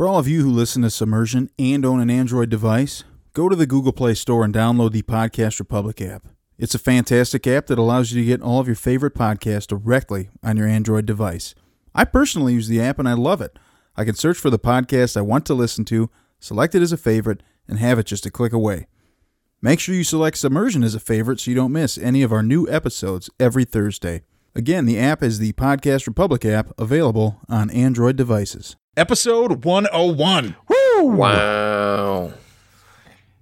For all of you who listen to Submersion and own an Android device, go to the Google Play Store and download the Podcast Republic app. It's a fantastic app that allows you to get all of your favorite podcasts directly on your Android device. I personally use the app and I love it. I can search for the podcast I want to listen to, select it as a favorite, and have it just a click away. Make sure you select Submersion as a favorite so you don't miss any of our new episodes every Thursday. Again, the app is the Podcast Republic app available on Android devices. Episode 101. Wow.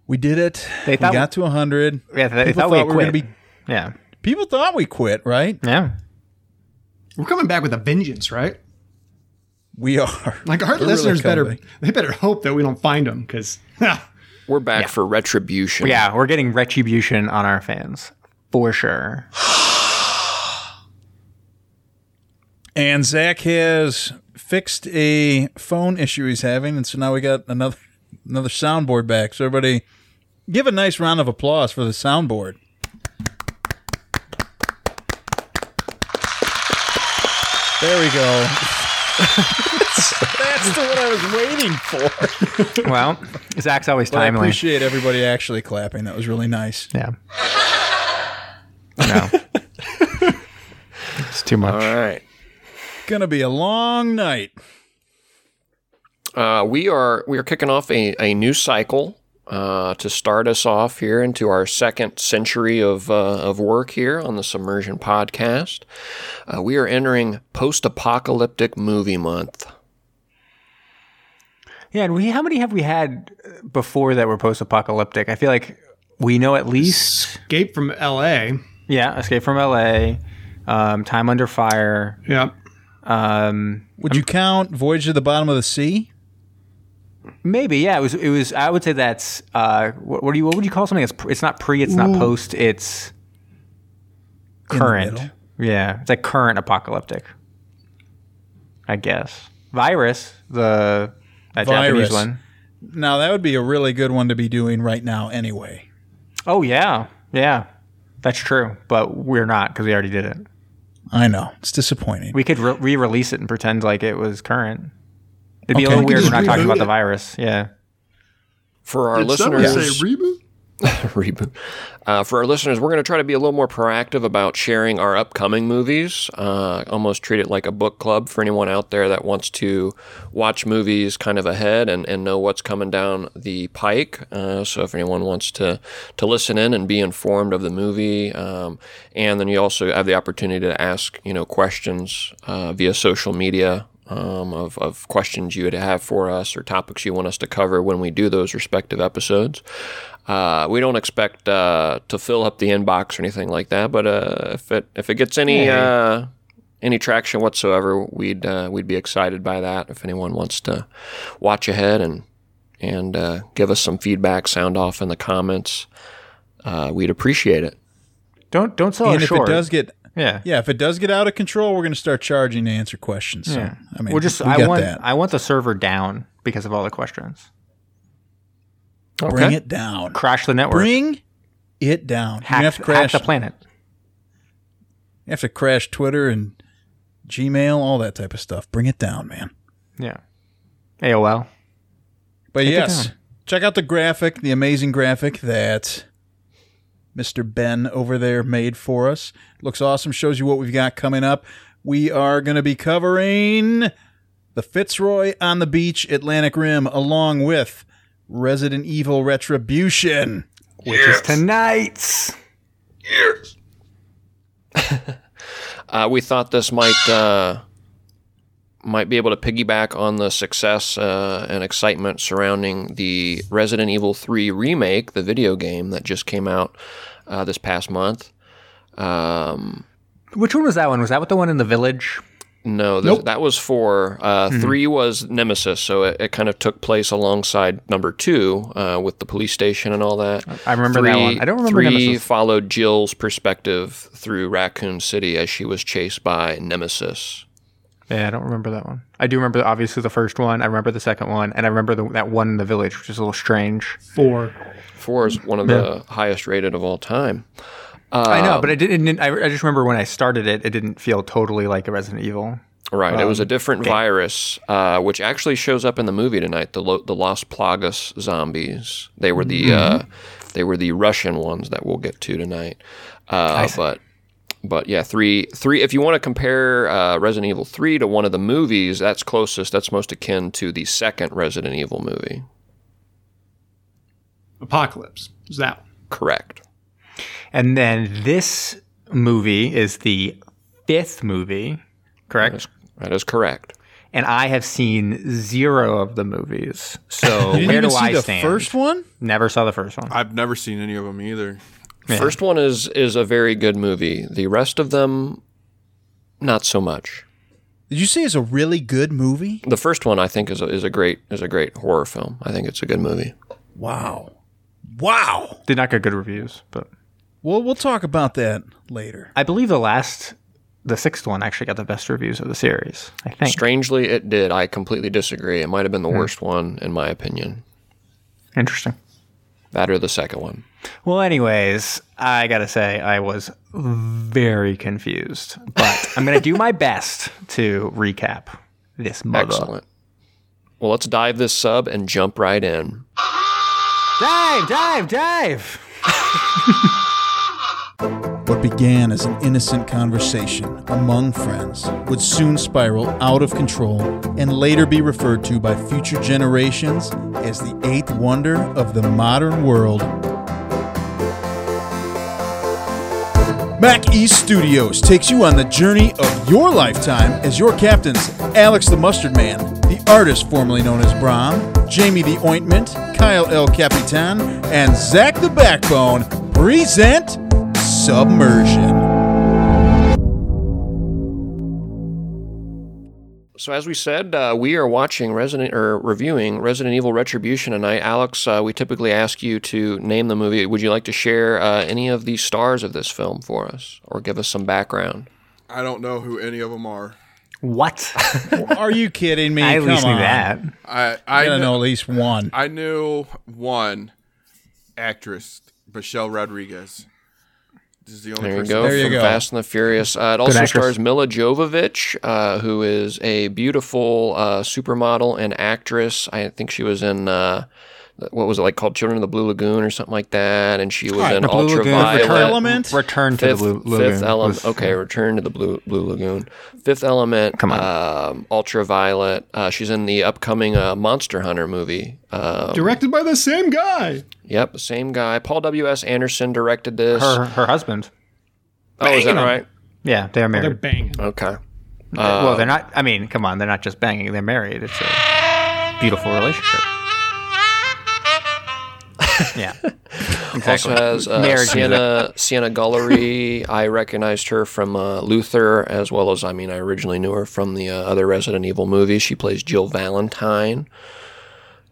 We did it. They we thought- got to 100. Yeah, they People thought we thought we were quit. going to be. Yeah. People thought we quit, right? Yeah. We're coming back with a vengeance, right? We are. Like our We're really listeners better they better hope that we don't find them because We're back for retribution. Yeah, we're getting retribution on our fans. For sure. And Zach has fixed a phone issue he's having, and so now we got another another soundboard back. So everybody, give a nice round of applause for the soundboard. There we go. That's the what I was waiting for. Well, Zach's always But I timely. appreciate everybody actually clapping. That was really nice. Yeah. No. it's too much. All right. Gonna be a long night. Uh, we are we are kicking off a, a new cycle uh, to start us off here into our second century of uh, of work here on the Submersion Podcast. Uh, we are entering post apocalyptic movie month. Yeah, and we how many have we had before that were post apocalyptic? I feel like we know at least escape from L.A. yeah, Escape from LA, um, Time Under Fire. Yeah, Um, Would you count Voyage to the Bottom of the Sea? maybe yeah. It was it was. I would say that's uh, what, what do you what would you call something? It's it's not pre. It's not post. It's current. Yeah, it's like current apocalyptic. I guess virus the that Virus. Japanese one. Now that would be a really good one to be doing right now, anyway. Oh yeah, yeah, that's true. But we're not because we already did it. I know it's disappointing. We could re- re-release it and pretend like it was current. It'd be Okay. a little We could weird. We're not talking reboot about the virus. Yeah. For our Did listeners, say reboot? reboot. Uh, for our listeners, we're going to try to be a little more proactive about sharing our upcoming movies. Uh, almost treat it like a book club for anyone out there that wants to watch movies kind of ahead and, and know what's coming down the pike. Uh, so if anyone wants to to listen in and be informed of the movie, um, and then you also have the opportunity to ask you know questions uh, via social media um, of, of questions you would have for us or topics you want us to cover when we do those respective episodes. Uh, we don't expect uh, to fill up the inbox or anything like that, but uh, if it if it gets any uh, any traction whatsoever, we'd uh, we'd be excited by that. If anyone wants to watch ahead and and uh, give us some feedback, sound off in the comments, uh, we'd appreciate it. Don't don't sell and us if short. it does get yeah. yeah, if it does get out of control, we're going to start charging to answer questions. So, Yeah. I mean, we're just. we I want. that. I want the server down because of all the questions. Bring it down. Crash the network. Bring it down. hack, you have to hack crash the planet. You have to crash Twitter and Gmail, all that type of stuff. Bring it down, man. Yeah. AOL. But it yes, check out the graphic, the amazing graphic that Mr. Ben over there made for us. Looks awesome. Shows you what we've got coming up. We are going to be covering the Fitzroy on the Beach Atlantic Rim along with Resident Evil Retribution. Which is tonight's. Uh, we thought this might uh, might be able to piggyback on the success uh, and excitement surrounding the Resident Evil 3 remake, the video game that just came out uh, this past month. Um, Which one was that one? Was that with the one in the village? no, th- that was for uh, three was Nemesis, so it, it kind of took place alongside number two uh, with the police station and all that. I remember that one. I don't remember Three Nemesis. followed Jill's perspective through Raccoon City as she was chased by Nemesis. Yeah, I don't remember that one. I do remember obviously the first one. I remember the second one, and I remember the, that one in the village, which is a little strange. Four. Four is one of the highest rated of all time. I Um, know, but I didn't. I, I just remember when I started it, it didn't feel totally like a Resident Evil. Right. it was a Um, different virus, uh, which actually shows up in the movie tonight. The Lo- the Los Plagas zombies. They were the uh, they were the Russian ones that we'll get to tonight. Uh, but but yeah, three three. If you want to compare uh, Resident Evil three to one of the movies, that's closest. That's most akin to the second Resident Evil movie. Apocalypse. Is that one? Correct. And then this movie is the fifth movie, correct? That is correct. And I have seen zero of the movies. So You didn't where even do see I the stand? first one? Never saw the first one. I've never seen any of them either. First one is is a very good movie. The rest of them, not so much. Did you say it's a really good movie? The first one I think is a, is a great is a great horror film. I think it's a good movie. Wow. Wow. Did not get good reviews, but Well, we'll talk about that later. I believe the last, the sixth one actually got the best reviews of the series. I think. Strangely, it did. I completely disagree. It might have been the hmm. worst one in my opinion. Interesting. That or the second one. Well, anyways, I gotta say I was very confused, but I'm gonna do my best to recap this mother. Excellent. Well, let's dive this sub and jump right in. Dive, dive, dive. What began as an innocent conversation among friends would soon spiral out of control and later be referred to by future generations as the eighth wonder of the modern world. Mac East Studios takes you on the journey of your lifetime as your captains Alex the Mustard Man, the artist formerly known as Brom, Jamie the Ointment, Kyle El Capitan, and Zach the Backbone present Submersion. So as we said, uh, we are watching Resident or reviewing Resident Evil Retribution tonight. Alex, uh, we typically ask you to name the movie. Would you like to share uh, any of the stars of this film for us, or give us some background? I don't know who any of them are. What? Are you kidding me? I at least Come knew on. that. I I I gotta kn- know at least one. I knew one actress, Michelle Rodriguez. This is the only There you person. go. There you from go. Fast and the Furious. Uh, it also stars Milla Jovovich, uh, who is a beautiful uh, supermodel and actress. I think she was in uh, what was it like called Children of the Blue Lagoon or something like that, and she was in The Blue Lagoon. Ultraviolet. Return Element? Return to Fifth, the Blue Lagoon. Fifth Element. was- Okay, Return to the Blue Blue Lagoon. Fifth Element. Come on. Um, Ultraviolet. Uh, she's in the upcoming uh, Monster Hunter movie. Uh, Directed by the same guy. yep, the same guy. Paul W. S. Anderson directed this. Her, her husband. oh, is that Banging right? Yeah, they're married. They're married. banging. Okay. well, they're not. I mean, come on, they're not just banging. They're married. It's a beautiful relationship. Yeah. Also has uh, Marriage Sienna Sienna Guillory. I recognized her from uh, Luther, as well as I mean, I originally knew her from the uh, other Resident Evil movies. She plays Jill Valentine.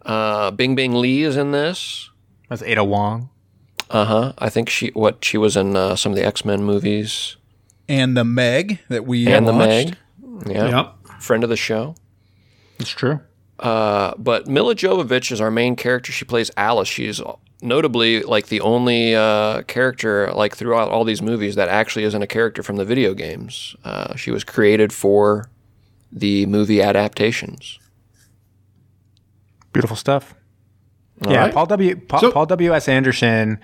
Uh, Bingbing Li is in this. That's Ada Wong. Uh huh. I think she what she was in uh, some of the X Men movies And the Meg that we and the. Meg. Yeah, Yep. friend of the show. It's true. Uh, but Milla Jovovich is our main character. She plays Alice. She's notably like the only uh, character like throughout all these movies that actually isn't a character from the video games. Uh, she was created for the movie adaptations. Beautiful stuff. yeah, right. Paul W. Paul, So- Paul W. S. Anderson,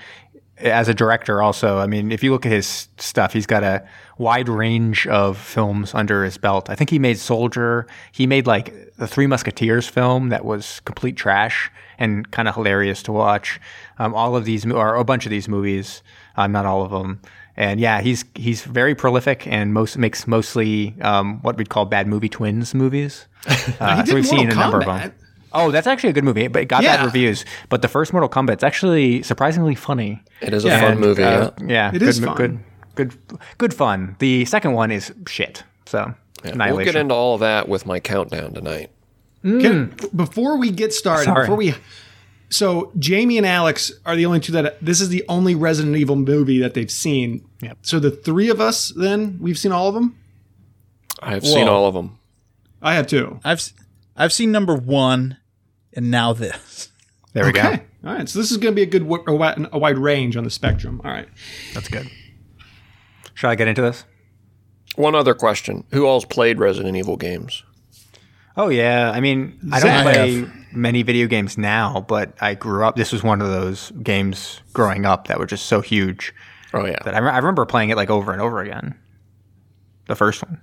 as a director, also. I mean, if you look at his stuff, he's got a wide range of films under his belt. I think he made Soldier. He made like the Three Musketeers film that was complete trash and kind of hilarious to watch. Um, all of these, or a bunch of these movies, um, not all of them. And yeah, he's he's very prolific and most makes mostly um, what we'd call bad movie twins movies. Uh, he did so we've seen a Mortal number of them. Oh, that's actually a good movie, but it got bad reviews. But the first Mortal Kombat's actually surprisingly funny. It is a Yeah. fun And, movie. uh, yeah. yeah, It good, is fun. good, good, good fun. The second one is shit. So We'll get into all of that with my countdown tonight. Can, before we get started, Sorry. before we, so Jamie and Alex are the only two that this is the only Resident Evil movie that they've seen. Yep. So the three of us, then we've seen all of them. I've seen all of them. I have two. I've s- I've seen number one, and now this. there we go. All right. So this is going to be a good, wide, a wide range on the spectrum. All right. That's good. Should I get into this? One other question: Who all's played Resident Evil games? Oh yeah, I mean, I don't Zach. play many video games now, but I grew up. This was one of those games growing up that were just so huge Oh yeah, that I, re- I remember playing it like over and over again. The first one.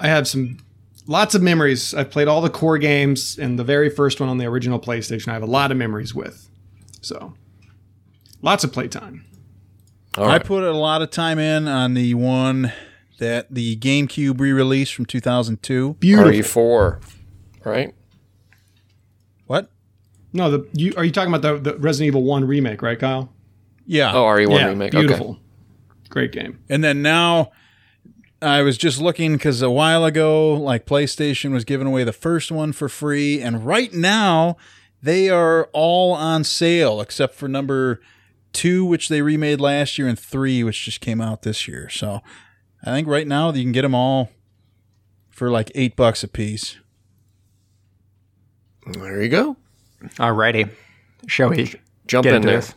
I have some lots of memories. I've played all the core games and the very first one on the original PlayStation. I have a lot of memories with. So, lots of playtime. all I put a lot of time in on the one that the GameCube re-release from 2002. Beautiful. RE4, right? What? No, the you are you talking about the, the Resident Evil One remake, right, Kyle? Yeah. Oh, RE1 yeah, remake. beautiful. Okay. Great game. And then now I was just looking because a while ago, like PlayStation was giving away the first one for free. And right now, they are all on sale except for number two, which they remade last year, and three, which just came out this year. So I think right now you can get them all for like eight bucks a piece. There you go. Alrighty, shall we Jump get in into there. this?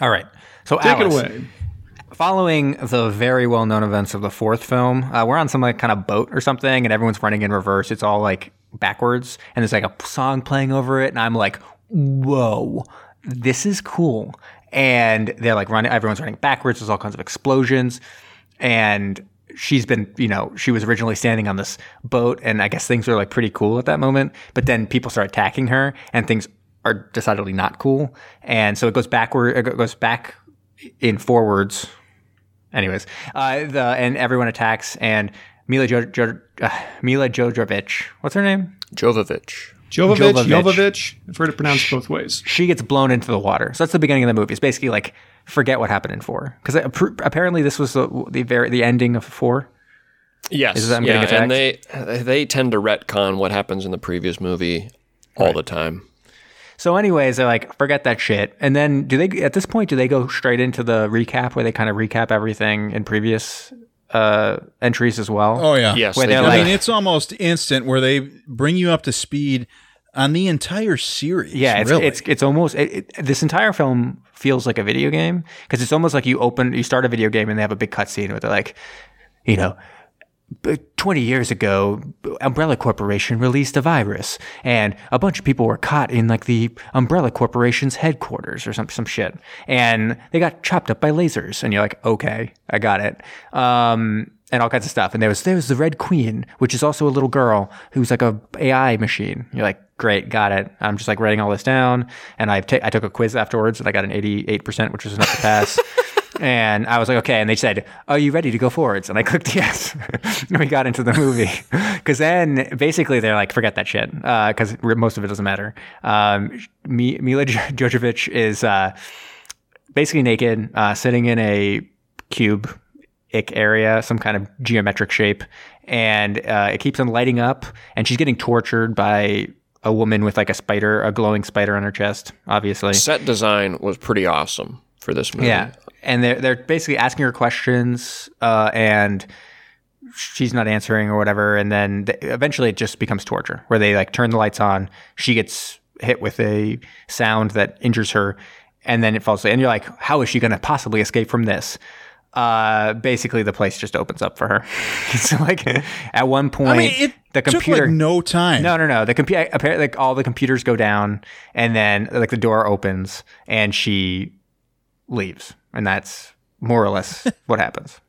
All right. So Take Alice, it away. Following the very well-known events of the fourth film, uh, we're on some like kind of boat or something, and everyone's running in reverse. It's all like backwards, and there's like a song playing over it, and I'm like, "Whoa, this is cool!" And they're like running. Everyone's running backwards. There's all kinds of explosions, and she's been, you know, she was originally standing on this boat, and I guess things were like pretty cool at that moment. But then people start attacking her, and things are decidedly not cool, and so it goes backward. It goes back in forwards Anyways, uh, the and everyone attacks and Milla jo- jo- uh, Milla Jovovich, what's her name? Jovovich. Jovovich, Jovovich. Jovovich. I've heard it pronounced both ways. She gets blown into the water. So that's the beginning of the movie. It's basically like forget what happened in four because apparently this was the the very the ending of four. Yes, Is them yeah, getting and they they tend to retcon what happens in the previous movie all the time. So, anyways, they're like, forget that shit. And then, do they at this point do they go straight into the recap where they kind of recap everything in previous uh, entries as well? Oh, yeah. Yes, Where they they're do. I like- mean, it's almost instant where they bring you up to speed on the entire series. Yeah, it's really. it's it's almost it, it, this entire film feels like a video game because it's almost like you open you start a video game and they have a big cutscene where they're like, you know. B- 20 years ago, Umbrella Corporation released a virus, and a bunch of people were caught in like the Umbrella Corporation's headquarters or some some shit, and they got chopped up by lasers. And you're like, okay, I got it. Um, and all kinds of stuff. And there was there was the Red Queen, which is also a little girl who's like a AI machine. You're like, great, got it. I'm just like writing all this down, and I took a quiz afterwards, and I got an 88 percent, which was enough to pass. and I was like, okay. And they said, are you ready to go forwards? And I clicked yes. and we got into the movie because then basically they're like, forget that shit because most of it doesn't matter. Um, Mi- Milla Jo- is uh, basically naked, uh, sitting in a cube ick area, some kind of geometric shape, and uh, it keeps on lighting up. And she's getting tortured by a woman with like a spider, a glowing spider on her chest, obviously. Set design was pretty awesome for this movie. Yeah, and they're they're basically asking her questions, uh, and she's not answering or whatever. And then th- eventually, it just becomes torture, where they like turn the lights on. She gets hit with a sound that injures her, and then it falls. And you're like, how is she going to possibly escape from this? Uh, basically, the place just opens up for her. so, like, at one point, I mean, it the took computer like no time. no, no, no. The computer apparently like all the computers go down, and then like the door opens, and she leaves, and that's more or less what happens.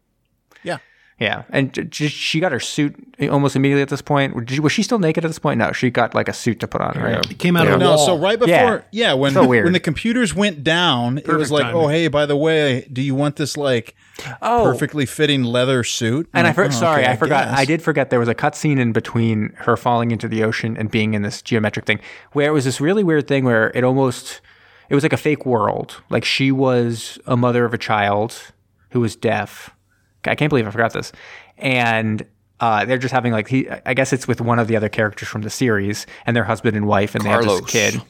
Yeah. Yeah, and j- j- she got her suit almost immediately at this point. Was she- Was she still naked at this point? No, she got like a suit to put on, right? It came out Yeah. of the No, wall. so right before, Yeah. yeah, when So when the computers went down, it was like, oh, timing. oh hey, by the way, do you want this like Oh, perfectly fitting leather suit? And I I'm for, oh, sorry, okay, I forgot. guess. I did forget there was a cutscene in between her falling into the ocean and being in this geometric thing, where it was this really weird thing where it almost it was like a fake world. Like she was a mother of a child who was deaf. I can't believe I forgot this. And uh, they're just having like he. I guess it's with one of the other characters from the series and their husband and wife, and they have Carlos. this kid.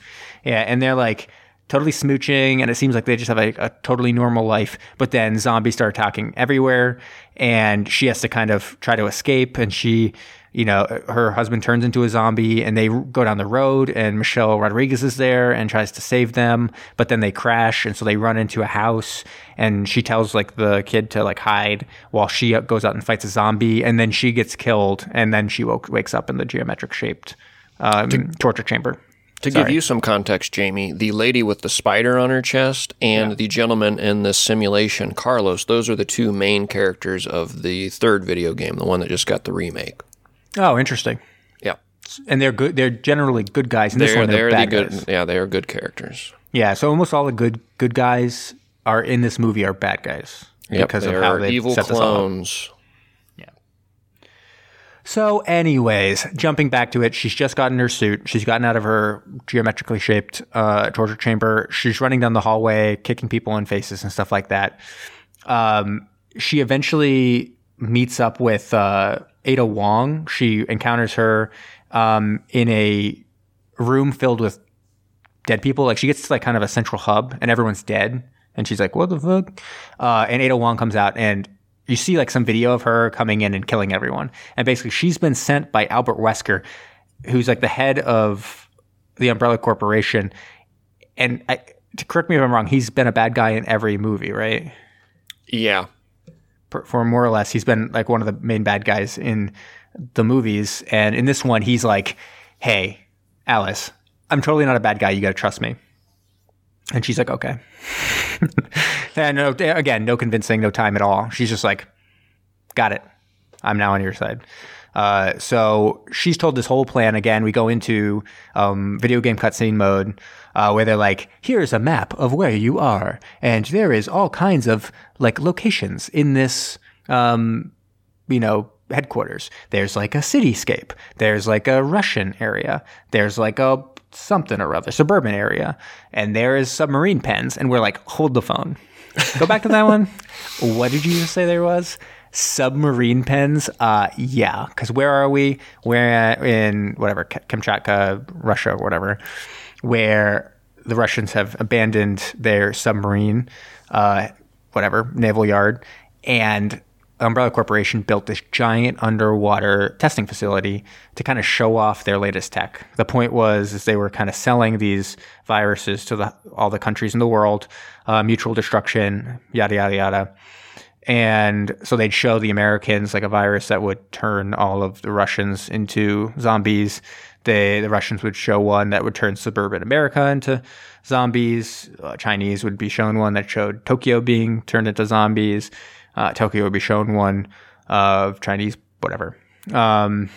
Yeah, and they're like totally smooching, and it seems like they just have a, a totally normal life. But then zombies start attacking everywhere, and she has to kind of try to escape, and she you know, her husband turns into a zombie and they go down the road and Michelle Rodriguez is there and tries to save them, but then they crash and so they run into a house and she tells like the kid to like hide while she goes out and fights a zombie and then she gets killed and then she woke, wakes up in the geometric shaped um, torture chamber. To give you some context, Jamie, the lady with the spider on her chest and the gentleman in this simulation, Carlos, those are the two main characters of the third video game, the one that just got the remake. Oh, interesting. Yeah. And they're good. They're generally good guys. In this They're, one, they're, they're the bad good guys. yeah, they are good characters. Yeah, so almost all the good good guys are in this movie are bad guys Yep, because of how they evil set this all up. So, anyways, jumping back to it, she's just gotten her suit. She's gotten out of her geometrically shaped uh, torture chamber. She's running down the hallway, kicking people in faces and stuff like that. Um, she eventually meets up with uh, Ada Wong. She encounters her um, in a room filled with dead people. Like she gets to like kind of a central hub, and everyone's dead. And she's like, "What the fuck?" Uh, and Ada Wong comes out, and you see like some video of her coming in and killing everyone. And basically, she's been sent by Albert Wesker, who's like the head of the Umbrella Corporation. And I, to correct me if I'm wrong, he's been a bad guy in every movie, right? Yeah. For, for more or less, he's been like one of the main bad guys in the movies. And in this one, he's like, "Hey, Alice, I'm totally not a bad guy. You got to trust me." And she's like, "Okay." and no, again, no convincing, no time at all. She's just like, "Got it. I'm now on your side." Uh, so she's told this whole plan. Again, we go into um, video game cutscene mode uh, where they're like, "Here's a map of where you are, and there is all kinds of like locations in this, um, you know, headquarters. There's like a cityscape. There's like a Russian area. There's like a something or other suburban area, and there is submarine pens." And we're like, "Hold the phone. Go back to that one. What did you just say there was?" submarine pens uh yeah because where are we we're in whatever kamchatka russia or whatever where the russians have abandoned their submarine uh whatever naval yard and umbrella corporation built this giant underwater testing facility to kind of show off their latest tech the point was is they were kind of selling these viruses to the all the countries in the world uh, mutual destruction yada yada yada and so they'd show the Americans like a virus that would turn all of the Russians into zombies. They, the Russians would show one that would turn suburban America into zombies. Uh, Chinese would be shown one that showed Tokyo being turned into zombies. Uh, Tokyo would be shown one of Chinese whatever. Um,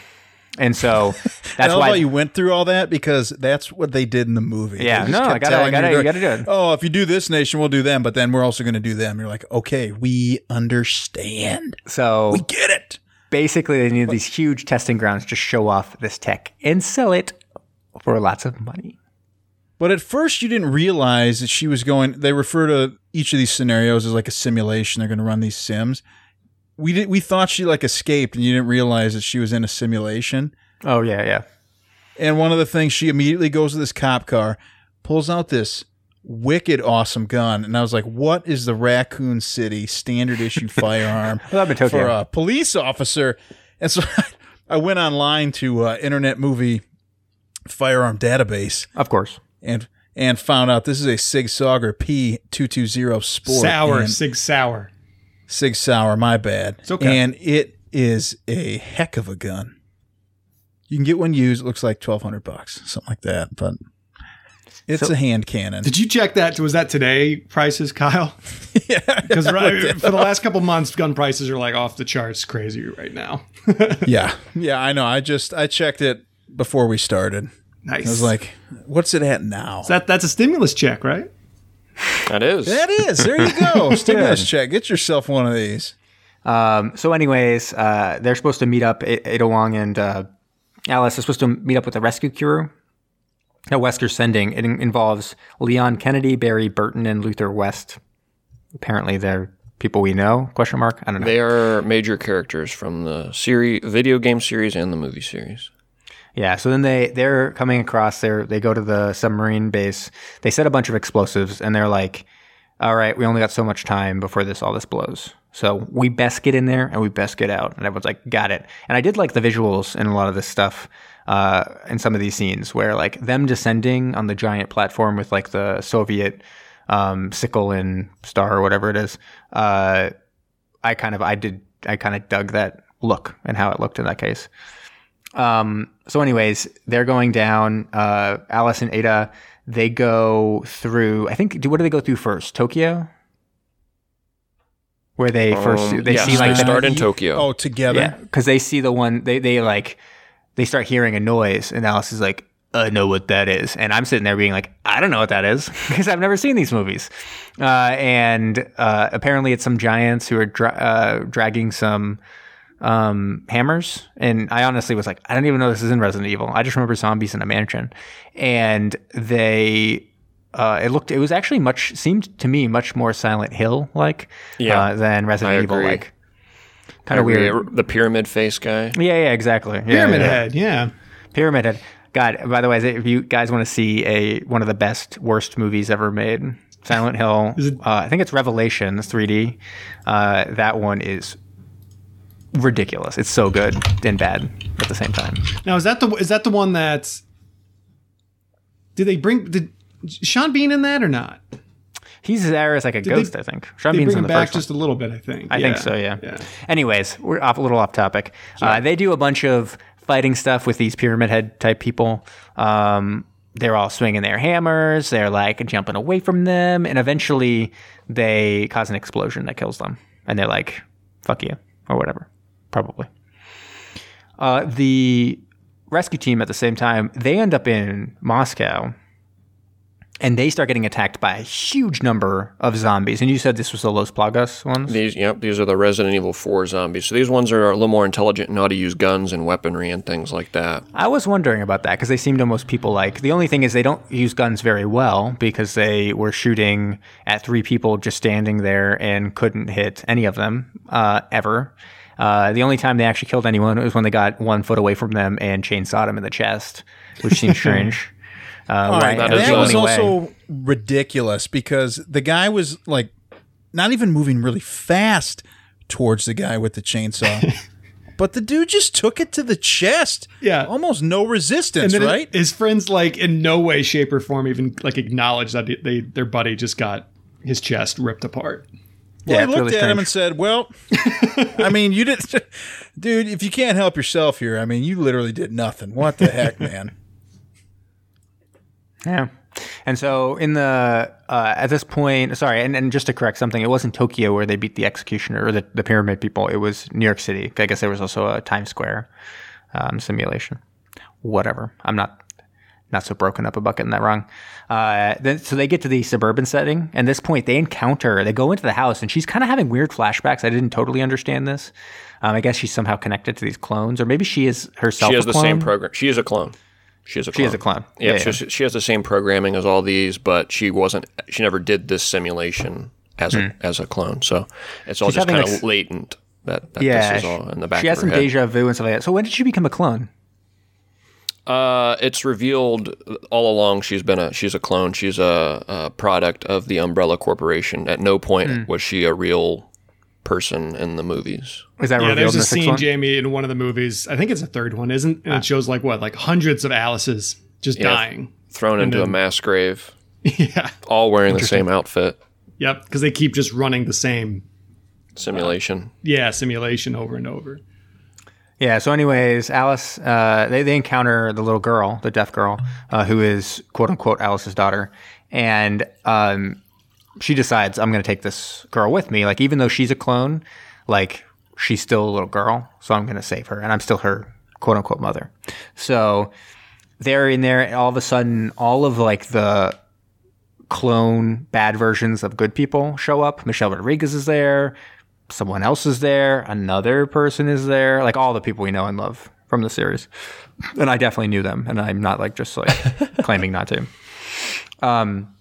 and so that's why you went through all that because that's what they did in the movie. Yeah, no, I gotta- I gotta- you, you gotta do it. Oh, if you do this nation, we'll do them, but then we're also going to do them. You're like, okay, we understand. so We get it. basically they need these huge testing grounds to show off this tech and sell it for lots of money. But at first, you didn't realize that she was going. They refer to each of these scenarios as like a simulation. They're going to run these sims. We did. We thought she like escaped, and you didn't realize that she was in a simulation. Oh yeah, yeah. And one of the things, she immediately goes to this cop car, pulls out this wicked awesome gun, and I was like, "What is the Raccoon City standard issue firearm Well, that'd be Tokyo. for a police officer?" And so I went online to uh, Internet Movie Firearm Database Of course. And and found out this is a Sig Sauer P two two zero Sport Sour, Sig Sour. Sig Sauer. My bad. It's okay. And it is a heck of a gun. You can get one used. It looks like twelve hundred bucks, something like that. But it's So- a hand cannon. Did you check that? Was that today prices, Kyle? yeah, Because right, for the last couple months, gun prices are like off the charts, crazy right now. yeah, yeah. I know. I just I checked it before we started. Nice. I was like, "What's it at now?" that that's a stimulus check, right? That is. that is. There you go. Stimulus check. Get yourself one of these. Um, so, anyways, uh, they're supposed to meet up. A- Ada Wong and uh, Alice are supposed to meet up with the rescue crew that Wesker's sending. It in- involves Leon Kennedy, Barry Burton, and Luther West. Apparently, they're people we know? Question mark. I don't know. They are major characters from the series, video game series, and the movie series. Yeah, so then they they're coming across there. They go to the submarine base. They set a bunch of explosives, and they're like, "All right, we only got so much time before this all this blows. So we best get in there and we best get out. And everyone's like, got it. And I did like the visuals in a lot of this stuff uh, in some of these scenes where like them descending on the giant platform with like the Soviet um, sickle and star or whatever it is. Uh, I kind of, I did, I kind of dug that look and how it looked in that case. Um, so, anyways, they're going down. Uh, Alice and Ada, they go through. I think. Do what do they go through first? Tokyo, where they first Um, they yes, see like they the, start in Tokyo. Oh, together. yeah, because they see the one they they like they start hearing a noise, and Alice is like, "I know what that is," and I'm sitting there being like, "I don't know what that is," because I've never seen these movies. Uh, and uh, apparently, it's some giants who are dra- uh, dragging some um, hammers, and I honestly was like, I don't even know this is in Resident Evil. I just remember zombies in a mansion, and they. Uh, it looked. It was actually much. Seemed to me much more Silent Hill like Yeah, uh, than Resident I Evil like. Kind of weird. The pyramid face guy. Yeah, yeah, exactly. Yeah, Pyramid yeah. Head, yeah. Pyramid Head. God, by the way, if you guys want to see a one of the best worst movies ever made, Silent Hill. it- uh, I think it's Revelations 3D. Uh, that one is ridiculous. It's so good and bad at the same time. Now is that the is that the one that's did they bring did Sean Bean in that or not? He's there as like a they- ghost, I think. Sean They Bean's bring in him the back first one. just a little bit, I think. I think so, yeah. Yeah. Anyways, we're off a little off topic. Uh, they do a bunch of fighting stuff with these pyramid head type people. Um, they're all swinging their hammers. They're like jumping away from them, and eventually they cause an explosion that kills them. And they're like, "Fuck you," or whatever. Probably. Uh, the rescue team at the same time they end up in Moscow. And they start getting attacked by a huge number of zombies. And you said this was the Los Plagas ones? These, yep, these are the Resident Evil 4 zombies. So these ones are a little more intelligent and know how to use guns and weaponry and things like that. I was wondering about that because they seemed almost people like. The only thing is they don't use guns very well because they were shooting at three people just standing there and couldn't hit any of them uh, ever. Uh, the only time they actually killed anyone was when they got one foot away from them and chainsawed him in the chest, which seems strange. Uh, All right, that that was only way. also ridiculous because the guy was like not even moving really fast towards the guy with the chainsaw. but the dude just took it to the chest. Yeah. Almost no resistance, And then right? his friends like in no way, shape, or form even like acknowledge that they their buddy just got his chest ripped apart. Well, Yeah, he looked really at him and said, "Well, I mean, you did, dude. If you can't help yourself here, I mean, you literally did nothing. What the heck, man? Yeah. And so in the uh, at this point, sorry, and, and just to correct something, it wasn't Tokyo where they beat the executioner or the, the pyramid people. It was New York City. I guess there was also a Times Square um, simulation. Whatever. I'm not not so broken up about getting that wrong. Uh, then so they get to the suburban setting, and this point they encounter. They go into the house, and she's kind of having weird flashbacks. I didn't totally understand this. Um, I guess she's somehow connected to these clones, or maybe she is herself. She has a the clone. same program. She is a clone. She is a She clone. is a clone. Yeah, Yeah, she, she has the same programming as all these, but she wasn't. She never did this simulation as a as a clone. So it's all. She's just kind of latent. That, that Yeah, this is all in the back she has some head. deja vu and stuff like that. So when did she become a clone? Uh, it's revealed all along she's been a she's a clone. She's a, a product of the Umbrella Corporation. At no point Hmm. was she a real person in the movies. Is that Yeah, revealed there's in a the sixth scene, one? Jamie, in one of the movies. I think it's the third one, isn't? And it shows like what, like hundreds of Alice's just Yeah. dying. Thrown into a mass grave, yeah. all wearing the same outfit. Yep. Because they keep just running the same, Simulation. yeah, simulation over and over. Yeah. So, anyways, Alice, uh, they they encounter the little girl, the deaf girl, uh, who is quote unquote Alice's daughter, and um, she decides I'm going to take this girl with me. Like, even though she's a clone, like she's still a little girl, so I'm going to save her, and I'm still her quote unquote mother. So they're in there, and all of a sudden, all of like the clone bad versions of good people show up. Michelle Rodriguez is there. Someone else is there. Another person is there. Like all the people we know and love from the series. And I definitely knew them. And I'm not like just like claiming not to. Um,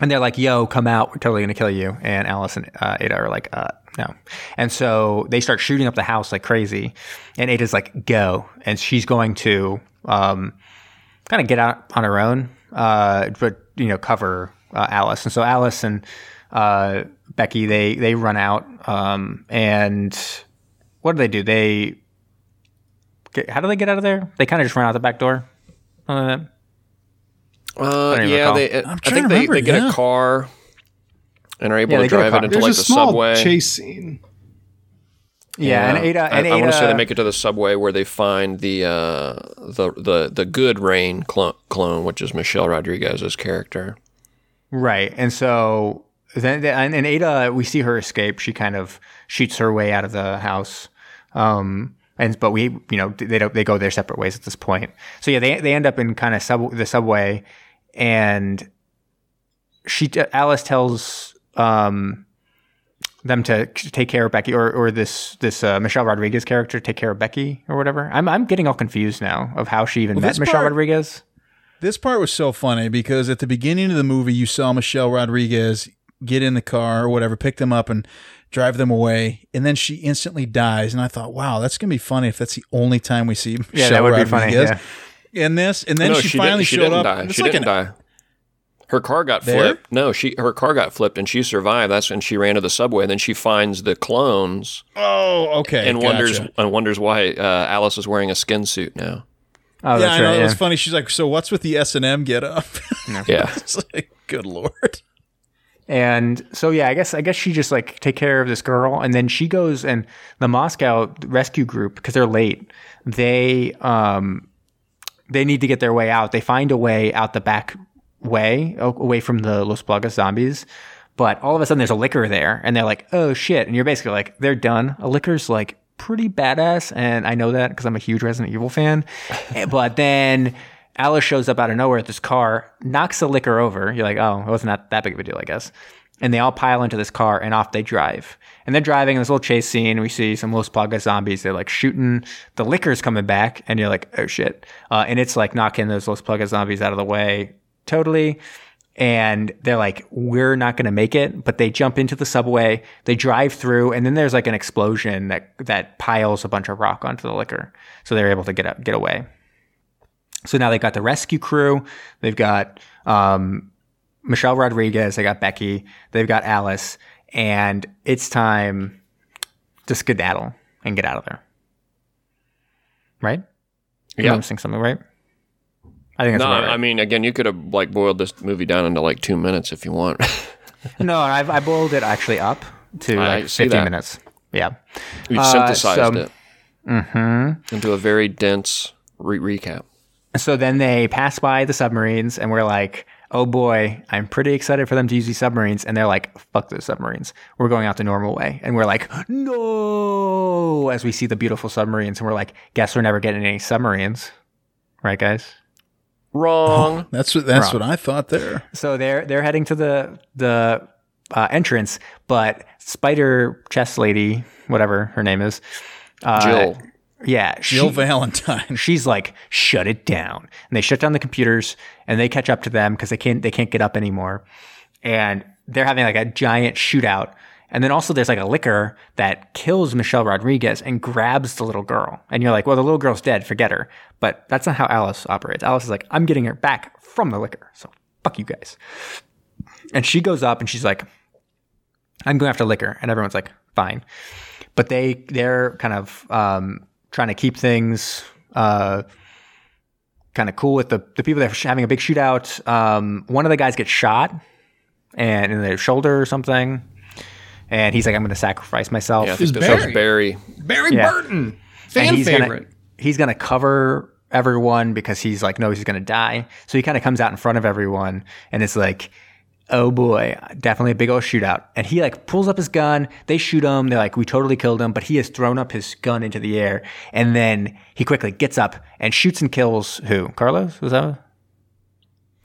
and they're like, yo, come out. We're totally going to kill you. And Alice and uh, Ada are like, uh, no. And so they start shooting up the house like crazy. And Ada's like, go. And she's going to um, kind of get out on her own, uh, but, you know, cover uh, Alice. And so Alice and uh, Becky, they they run out, um, and what do they do? They get, how do they get out of there? They kind of just run out the back door. Uh, Uh, yeah, recall. they. I'm I think to they, remember, they get yeah. a car and are able Yeah, to they get a drive it into There's like a the small subway. chase scene. yeah, and Ada, I, and I want to say they make it to the subway where they find the uh, the the the good Rain clone, clone, which is Michelle Rodriguez's character. Right. And so then, and, Ada, we see her escape. She kind of shoots her way out of the house. Um, and but we, you know, they don't. They go their separate ways at this point. So yeah, they they end up in kind of sub the subway, and she Alice tells um them to take care of Becky, or or this this uh, Michelle Rodriguez character take care of Becky or whatever. I'm I'm getting all confused now of how she even met Michelle part- Rodriguez. This part was so funny because at the beginning of the movie, you saw Michelle Rodriguez get in the car or whatever, pick them up and drive them away, and then she instantly dies. And I thought, wow, that's gonna be funny if that's the only time we see Michelle Yeah, that would be funny. Yeah. in this. And then no, she, she finally she showed didn't up. die. It's She like didn't an- die. Her car got There? flipped. No, she her car got flipped and she survived. That's when she ran to the subway. And Then she finds the clones Oh, okay. and gotcha. wonders and wonders why uh, Alice is wearing a skin suit now. Oh, Yeah, that's I know. right. It was funny. She's like, "So what's with the S and M get up?" Yeah. it's like, good lord. And so yeah, I guess I guess she just like take care of this girl, and then she goes and the Moscow rescue group because they're late. They um they need to get their way out. They find a way out the back way away from the Los Plagas zombies. But all of a sudden, there's a Licker there, and they're like, "Oh shit!" And you're basically like, "They're done." A Licker's like pretty badass, and I know that because I'm a huge Resident Evil fan. But then Alice shows up out of nowhere at this car, knocks the Licker over. You're like, "Oh, it wasn't that, that big of a deal, I guess." And they all pile into this car, and off they drive. And they're driving in this little chase scene. We see some Los Plagas zombies. They're like shooting. The Licker's coming back, and you're like, "Oh shit!" Uh, and it's like knocking those Los Plagas zombies out of the way totally and they're like, "We're not going to make it." But they jump into the subway, they drive through, and then there's like an explosion that that piles a bunch of rock onto the Licker, so they're able to get up, get away. So now they got the rescue crew, they've got um, Michelle Rodriguez, they got Becky, they've got Alice, and it's time to skedaddle and get out of there. Right? Yeah. I'm noticing something, right? I think that's No, right. I mean, again, you could have like boiled this movie down into like two minutes if you want. No, I've, I boiled it actually up to I like see 15 that. minutes. Yeah. you Uh, synthesized so- it into a very dense re- recap. So then they pass by the submarines, and we're like, oh boy, I'm pretty excited for them to use these submarines. And they're like, fuck those submarines. We're going out the normal way. And we're like, no, as we see the beautiful submarines. And we're like, guess we're never getting any submarines. Right, guys? Wrong. That's what that's Wrong. what I thought there. So they're they're heading to the the uh, entrance, but Spider Chest Lady, whatever her name is, uh, Jill. Yeah, Jill she- Valentine. she's like shut it down. And they shut down the computers and they catch up to them because they can't they can't get up anymore. And they're having like a giant shootout. And then also there's like a Licker that kills michelle rodriguez and grabs the little girl. And you're like well the little girl's dead. Forget her. But that's not how alice operates. Alice is like i'm getting her back from the Licker. So fuck you guys. And she goes up and she's like i'm going after Licker. And everyone's like fine. But they they're kind of um, trying to keep things uh, kind of cool with the, the people that are having a big shootout. Um, one of the guys gets shot and in the shoulder or something, and he's like, "I'm going to sacrifice myself." Yeah, I think It's Barry. Barry. Barry Yeah. Burton, fan and he's favorite. Gonna, he's going to cover everyone because he's like no, he's going to die. So he kind of comes out in front of everyone, and it's like. Oh boy, definitely a big old shootout. And he like pulls up his gun. They shoot him. They're like, we totally killed him, but he has thrown up his gun into the air. And then he quickly gets up and shoots and kills who? Carlos? Was that?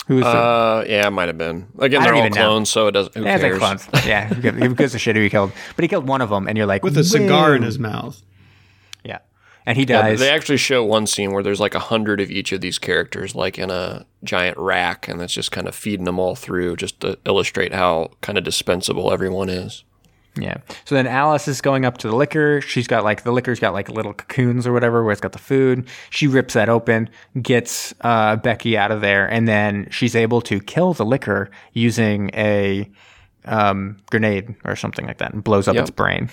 Who was the? Uh, yeah, it might have been. Again, they're all even know. clones, so it doesn't. Who yeah, it's like clones. Yeah, who gives- a shit who he killed? But he killed one of them, and you're like, with a cigar in his mouth. Yeah, and he Yeah, dies. they actually show one scene where there's like a hundred of each of these characters, like in a giant rack, and that's just kind of feeding them all through, just to illustrate how kind of dispensable everyone is. Yeah. So then Alice is going up to the Licker. She's got like the Licker's got like little cocoons or whatever where it's got the food. She rips that open, gets uh, Becky out of there, and then she's able to kill the Licker using a um, grenade or something like that and blows up Yep. its brain.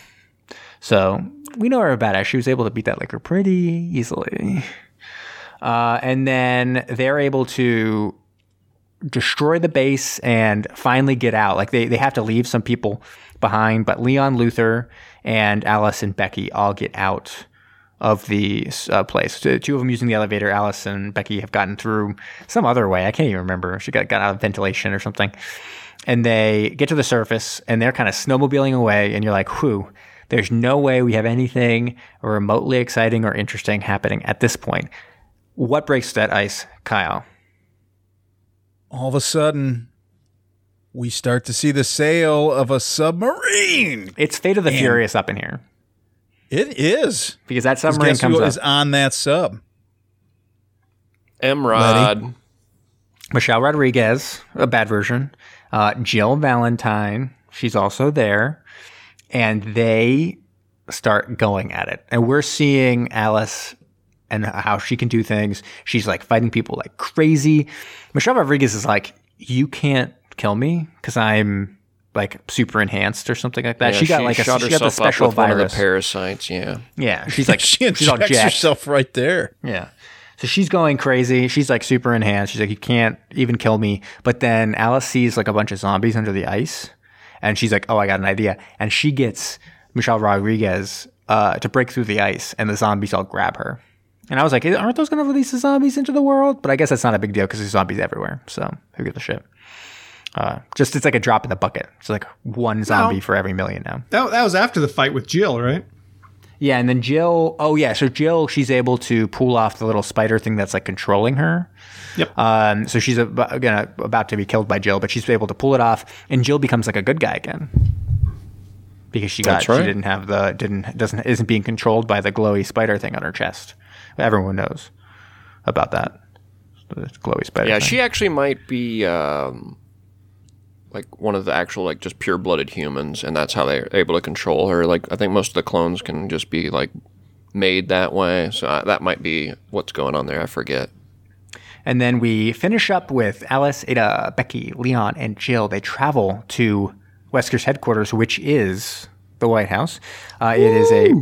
So we know her a badass. She was able to beat that Licker pretty easily. Uh, and then they're able to destroy the base and finally get out. Like they, they have to leave some people behind, but Leon Luther and Alice and Becky all get out of the uh, place. Two of them using the elevator. Alice and Becky have gotten through some other way. I can't even remember. She got, got out of ventilation or something. And they get to the surface and they're kind of snowmobiling away. And you're like, whew, there's no way we have anything remotely exciting or interesting happening at this point. What breaks that ice, Kyle? All of a sudden, we start to see the sail of a submarine. It's Fate of the Furious up in here It is. because that Guess submarine who comes up. is on that sub? Emrod. Michelle Rodriguez, a bad version. Uh, Jill Valentine, she's also there, and they start going at it. And we're seeing Alice and how she can do things. She's like fighting people like crazy. Michelle Rodriguez is like, "You can't kill me because I'm like super enhanced or something like that." Yeah, she got like a shot she herself up special with one of virus. the parasites. Yeah. yeah, she's like she she's all jacked. herself right there. Yeah. So she's going crazy. She's like super enhanced. She's like, you can't even kill me. But then Alice sees like a bunch of zombies under the ice. And she's like, oh, I got an idea. And she gets Michelle Rodriguez uh, to break through the ice, and the zombies all grab her. And I was like, aren't those going to release the zombies into the world? But I guess that's not a big deal because there's zombies everywhere. So who gives a shit? Uh, just it's like a drop in the bucket. It's like one zombie for every million now. That, that was after the fight with Jill, right? Yeah, and then Jill. Oh yeah, so Jill, she's able to pull off the little spider thing that's like controlling her. Yep. Um, so she's about, gonna about to be killed by Jill, but she's able to pull it off, and Jill becomes like a good guy again because she got right. she didn't have the didn't doesn't isn't being controlled by the glowy spider thing on her chest. Everyone knows about that. The glowy spider. Yeah, thing. she actually might be um, like one of the actual like just pure blooded humans, and that's how they're able to control her. Like I think most of the clones can just be like made that way, so uh, that might be what's going on there. I forget. And then we finish up with Alice, Ada, Becky, Leon, and Jill. They travel to Wesker's headquarters, which is the White House. Uh, it is a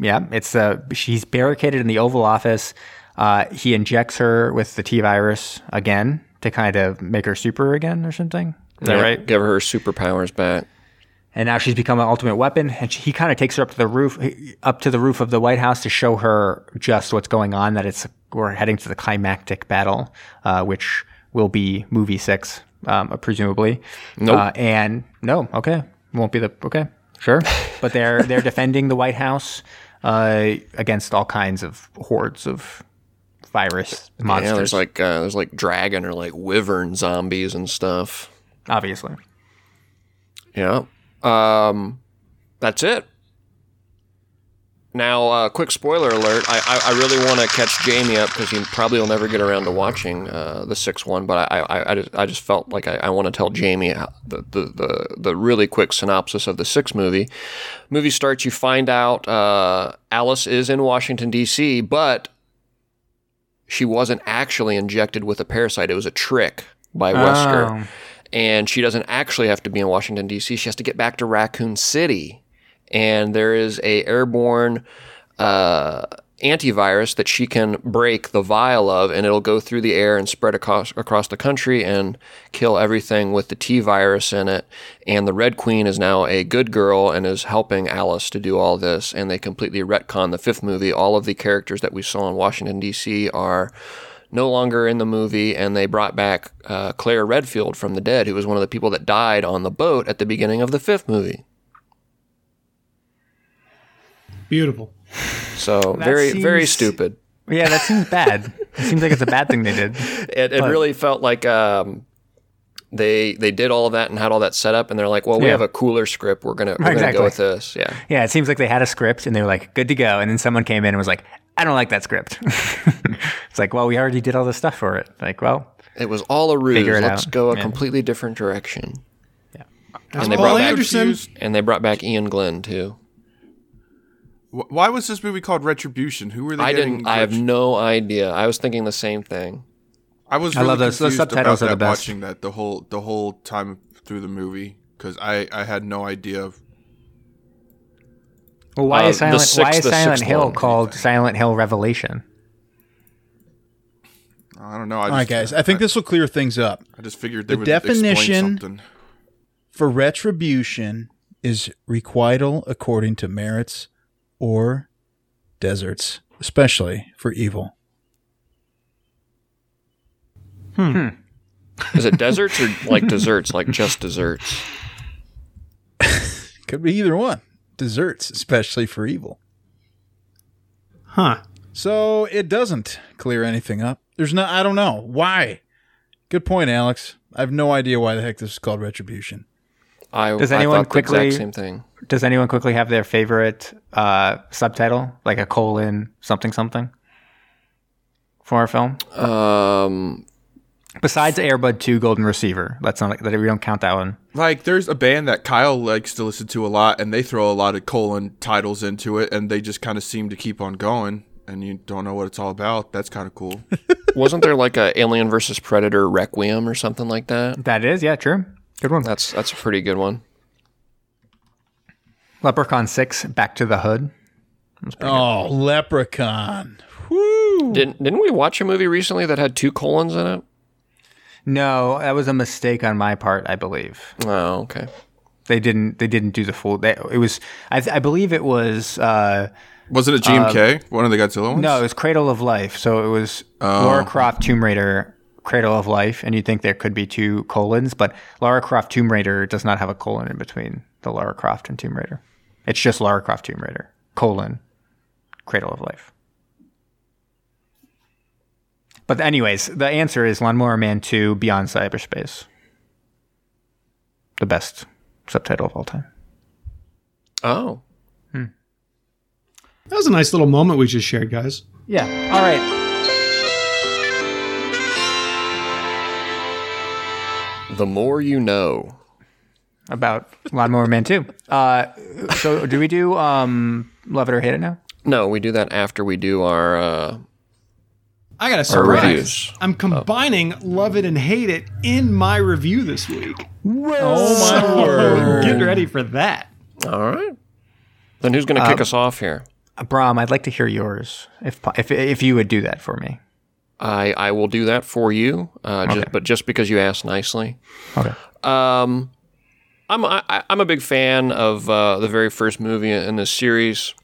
yeah. It's a she's barricaded in the Oval Office. Uh, he injects her with the T virus again to kind of make her super again or something. Is that Yeah, right? Give her her superpowers back. and now she's become an ultimate weapon and she, he kind of takes her up to the roof up to the roof of the white house to show her just what's going on that it's we're heading to the climactic battle uh, which will be movie six um, presumably Nope. uh, and no okay won't be the okay sure but they're they're defending the white house uh, against all kinds of hordes of virus monsters Yeah, there's like uh, there's like dragon or like wyvern zombies and stuff. Obviously Yeah. Um, that's it. Now, uh, quick spoiler alert. I, I, I really want to catch Jamie up because he probably will never get around to watching uh, the sixth one. But I, I, I, just, I just felt like I, I want to tell Jamie the, the, the, the really quick synopsis of the sixth movie. Movie starts, you find out uh, Alice is in Washington, D.C., but she wasn't actually injected with a parasite. It was a trick by Wesker Oh. And she doesn't actually have to be in Washington D.C. She has to get back to Raccoon City, and there is a airborne uh, antivirus that she can break the vial of, and it'll go through the air and spread across across the country and kill everything with the T virus in it. And the Red Queen is now a good girl and is helping Alice to do all this. And they completely retcon the fifth movie. All of the characters that we saw in Washington D.C. are no longer in the movie, and they brought back uh, Claire Redfield from the dead, who was one of the people that died on the boat at the beginning of the fifth movie. Beautiful. So very, very seems- stupid. yeah that seems bad it seems like it's a bad thing they did It, it really felt like um, they they did all of that and had all that set up, and they're like, "Well, we Yeah. have a cooler script. We're gonna we're gonna go with this." Yeah, Yeah, it seems like they had a script and they were like, good to go. And then someone came in and was like, I don't like that script. it's like, well, we already did all this stuff for it. Like, well, it was all a ruse. Figure it Let's out. go a Yeah. completely different direction. That's And they Paul brought back- Anderson. And they brought back Iain Glen too. Why was this movie called Retribution? Who were they I getting? didn't. I have no idea. I was thinking the same thing. I was. I Really love those- those confused subtitles about are the that best. Watching that the whole the whole time through the movie. because I I had no idea. Well, why Uh, is Silent, sixth- why is Silent Hill one. called Silent Hill Revelation? I don't know. I All right, guys. I think this will clear things up. I just figured they the would explain definition- something. For retribution is requital according to merits or deserts, especially for evil. Hmm. Is it deserts or like desserts, like just desserts? Could be either one. Desserts, especially for evil. Huh. So it doesn't clear anything up. There's no, I don't know. Why? Good point, Alex. I have no idea why the heck this is called retribution. I, Does I anyone thought the quickly- exact same thing. Does anyone quickly have their favorite uh, subtitle, like a colon something something, for our film? Um, Besides Airbud Two Golden Receiver, that's not that we don't count that one. Like, there's a band that Kyle likes to listen to a lot, and they throw a lot of colon titles into it, and they just kind of seem to keep on going, and you don't know what it's all about. That's kind of cool. wasn't there like a Alien versus Predator Requiem or something like that? That is, yeah, true. Good one. That's that's a pretty good one. Leprechaun Six, Back to the Hood. Oh, Leprechaun. Didn't didn't we watch a movie recently that had two colons in it? No, that was a mistake on my part, I believe. Oh, okay. They didn't. They didn't do the full. They, it was. I, I believe it was. Uh, Wasn't it GMK? one of the Godzilla ones? no, it was Cradle of Life. So it was Laura Croft Tomb Raider, Cradle of Life, and you think there could be two colons, but Lara Croft Tomb Raider does not have a colon in between the Lara Croft and Tomb Raider. It's just Lara Croft Tomb Raider colon Cradle of Life. But anyways, the answer is Lawnmower Man 2 Beyond Cyberspace. The best subtitle of all time. Oh, That was a nice little moment we just shared, guys. Yeah. All right. the more you know. About Lawnmower Man 2. Uh, so do we do um, Love It or Hate It now? No, we do that after we do our. Uh, I got a surprise. I'm combining Love It and Hate It in my review this week. Oh, my word. Get ready for that. all right. Then who's going to kick us off here? Uh, Brom, I'd like to hear yours, if if if you would do that for me. I I will do that for you, uh, just, but just because you asked nicely. Okay. Um, I'm I, I'm a big fan of uh, the very first movie in this series,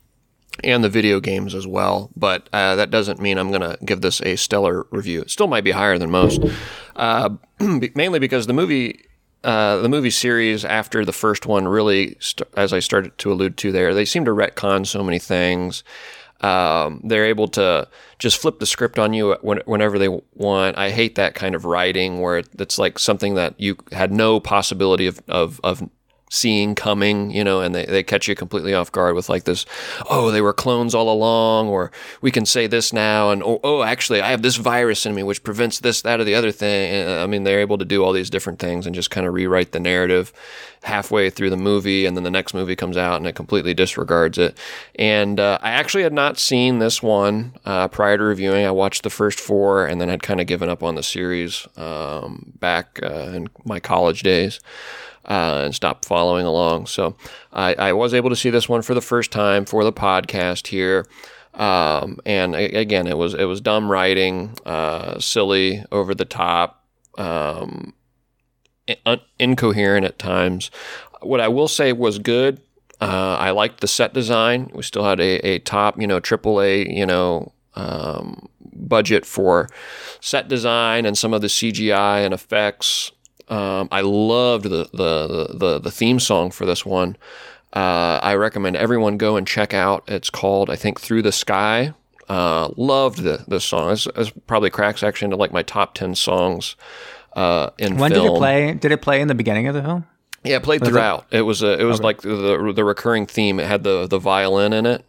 and the video games as well. But uh, that doesn't mean I'm gonna give this a stellar review. It still might be higher than most, uh, mainly because the movie. Uh, the movie series after the first one really, st- as I started to allude to there, they seem to retcon so many things. Um, they're able to just flip the script on you when, whenever they want. I hate that kind of writing where it's like something that you had no possibility of, of, of seeing coming, you know, and they, they catch you completely off guard with like this, oh, they were clones all along, or we can say this now, and oh, oh actually, I have this virus in me which prevents this, that, or the other thing. And, I mean, they're able to do all these different things and just kind of rewrite the narrative halfway through the movie, and then the next movie comes out and it completely disregards it. And uh, I actually had not seen this one uh, prior to reviewing. I watched the first four and then had kind of given up on the series um, back uh, in my college days uh, and stopped following along. So I, I was able to see this one for the first time for the podcast here. Um, and again, it was it was dumb writing, uh, silly, over the top, um, in- incoherent at times. What I will say was good. Uh, I liked the set design. We still had a, a top, you know, AAA, you know, um, budget for set design and some of the CGI and effects. Um, I loved the, the the the theme song for this one. Uh, I recommend everyone go and check out. It's called, I think, Through the Sky. Uh, loved the this song. It's, it's probably cracks actually into like my top ten songs uh, in film. When film. did it play? Did it play in the beginning of the film? Yeah, it played throughout. It, was a, it was like the the recurring theme. It had the the violin in it.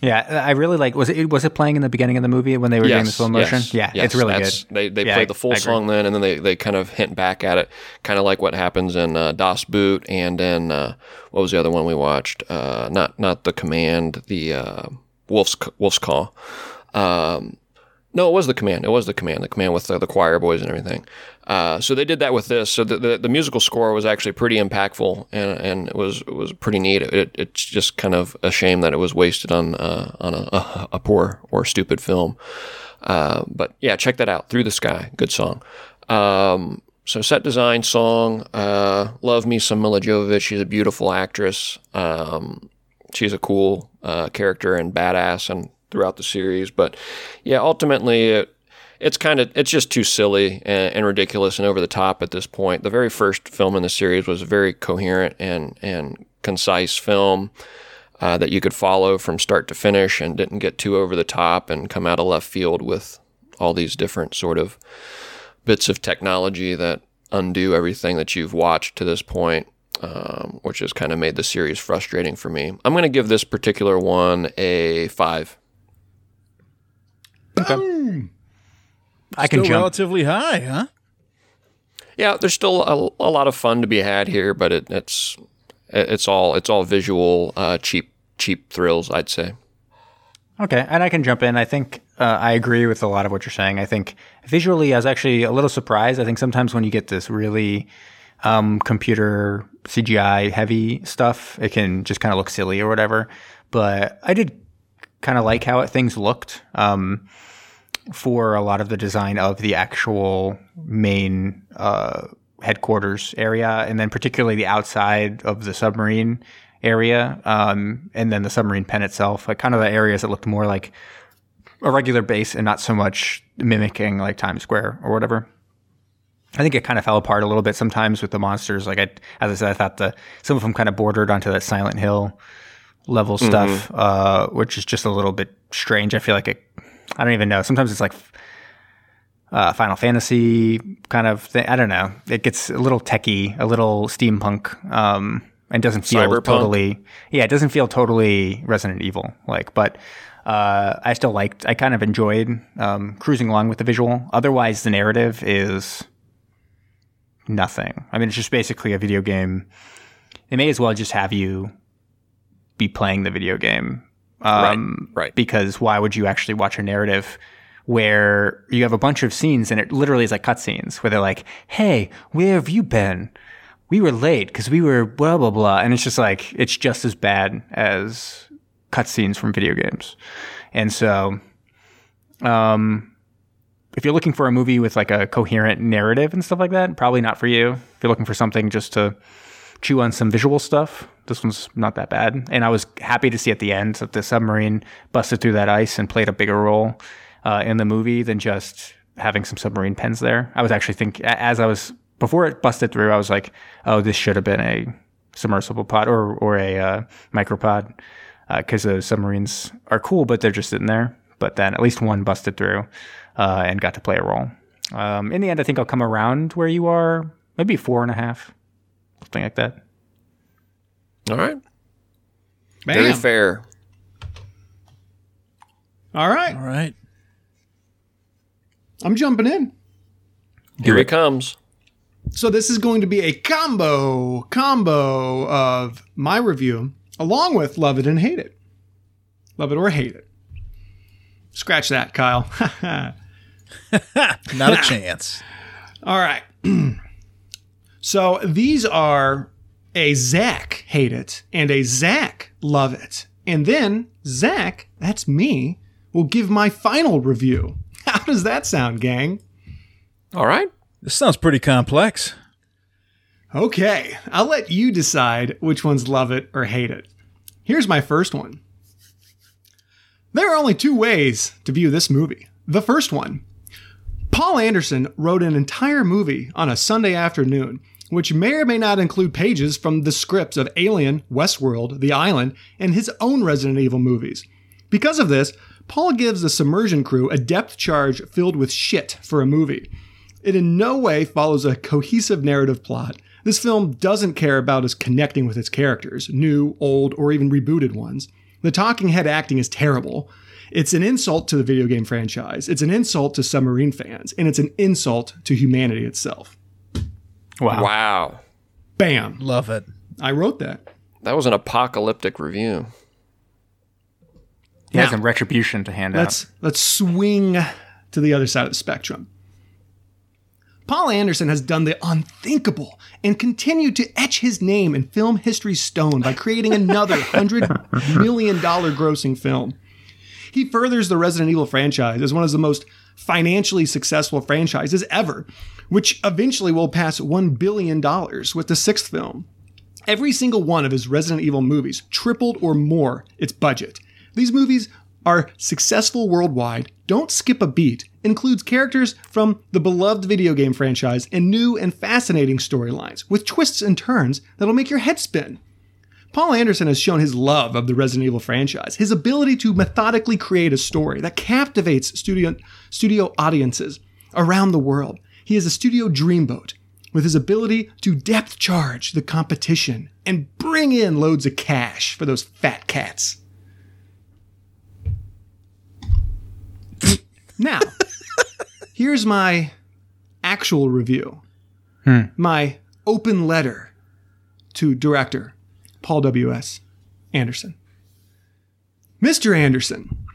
Yeah, I really like. Was it was it playing in the beginning of the movie when they were doing the Yes, slow motion? yes, yeah, yes, it's really good. They they Yeah, play the full song then, and then they, they kind of hint back at it, kind of like what happens in uh, Das Boot and then uh, what was the other one we watched? Uh, not not the Command, the uh, Wolf's Wolf's Call. Um, No, it was the command. It was the command. The command with the, the choir boys and everything. Uh, so they did that with this. So the, the, the musical score was actually pretty impactful and, and it was it was pretty neat. It, it's just kind of a shame that it was wasted on uh, on a, a, poor or stupid film. Uh, but yeah, check that out. Through the Sky, good song. Um, so set design, song. Uh, love me some Milla Jovovich. She's a beautiful actress. Um, she's a cool uh, character and badass and throughout the series. But yeah, ultimately it, it's kind of it's just too silly and, and, ridiculous and over the top at this point. The very first film in the series was a very coherent and and concise film. Uh, that you could follow from start to finish and didn't get too over the top and come out of left field with all these different sort of bits of technology that undo everything that you've watched to this point um, which has kind of made the series frustrating for me. I'm going to give this particular one a five. Okay. I can jump relatively high, huh? Yeah, there's still a, a, lot of fun to be had here, but it, it's it's all it's all visual, uh, cheap cheap thrills, I'd say. Okay, and I can jump in. I think uh, I agree with a lot of what you're saying. I think visually, I was actually a little surprised. I think sometimes when you get this really um, computer CGI heavy stuff, it can just kind of look silly or whatever. But I did kind of like how it, things looked um, for a lot of the design of the actual main uh, headquarters area, and then particularly the outside of the submarine area, um, and then the submarine pen itself, like kind of the areas that looked more like a regular base and not so much mimicking like Times Square or whatever. I think it kind of fell apart a little bit sometimes with the monsters. Like I, as I said, I thought the some of them kind of bordered onto that Silent Hill level mm-hmm. stuff, uh, which is just a little bit strange. I feel like it. I don't even know. Sometimes it's like uh, Final Fantasy kind of thing. I don't know. It gets a little techy, a little steampunk, um, and doesn't feel Cyberpunk. totally. Yeah, it doesn't feel totally Resident Evil like, but. Uh, I still liked. I kind of enjoyed um, cruising along with the visual. Otherwise, the narrative is nothing. I mean, it's just basically a video game. They may as well just have you be playing the video game. Um, right, right. Because why would you actually watch a narrative where you have a bunch of scenes and it literally is like cutscenes where they're like, hey, where have you been? We were late because we were blah, blah, blah. And it's just like, it's just as bad as cutscenes from video games. And so, um, if you're looking for a movie with like a coherent narrative and stuff like that, probably not for you. If you're looking for something just to chew on some visual stuff, this one's not that bad. And I was happy to see at the end that the submarine busted through that ice and played a bigger role uh, in the movie than just having some submarine pens there. I was actually thinking, as I was, before it busted through, I was like, oh, this should have been a submersible pod or, or a uh, micropod because uh, submarines are cool, but they're just sitting there. But then at least one busted through uh, and got to play a role. Um, in the end, I think I'll come around where you are, maybe four and a half, something like that. All right. Bam. Very fair. All right. All right. I'm jumping in. Here he comes. So this is going to be a combo combo of my review along with love it and hate it. Love it or hate it. Scratch that, Kyle. Not a chance. All right. so these are a Zach hate it and a Zach love it. And then Zach, that's me, will give my final review. How does that sound, gang? All right. This sounds pretty complex. Okay, I'll let you decide which ones love it or hate it. Here's my first one. There are only two ways to view this movie. The first one Paul Anderson wrote an entire movie on a Sunday afternoon, which may or may not include pages from the scripts of Alien, Westworld, The Island, and his own Resident Evil movies. Because of this, Paul gives the submersion crew a depth charge filled with shit for a movie. It in no way follows a cohesive narrative plot. This film doesn't care about us connecting with its characters, new, old, or even rebooted ones. The talking head acting is terrible. It's an insult to the video game franchise. It's an insult to submarine fans, and it's an insult to humanity itself. Wow. Wow. Bam. Love it. I wrote that. That was an apocalyptic review. He has some retribution to hand let's, out. Let's swing to the other side of the spectrum. Paul Anderson has done the unthinkable and continued to etch his name in film history's stone by creating another $100 million grossing film. He furthers the Resident Evil franchise as one of the most financially successful franchises ever, which eventually will pass $1 billion with the sixth film. Every single one of his Resident Evil movies tripled or more its budget. These movies are successful worldwide, don't skip a beat, includes characters from the beloved video game franchise and new and fascinating storylines with twists and turns that'll make your head spin. Paul Anderson has shown his love of the Resident Evil franchise, his ability to methodically create a story that captivates studio, studio audiences around the world. He is a studio dreamboat with his ability to depth charge the competition and bring in loads of cash for those fat cats. Now, here's my actual review. Hmm. My open letter to director Paul W.S. Anderson. Mr. Anderson,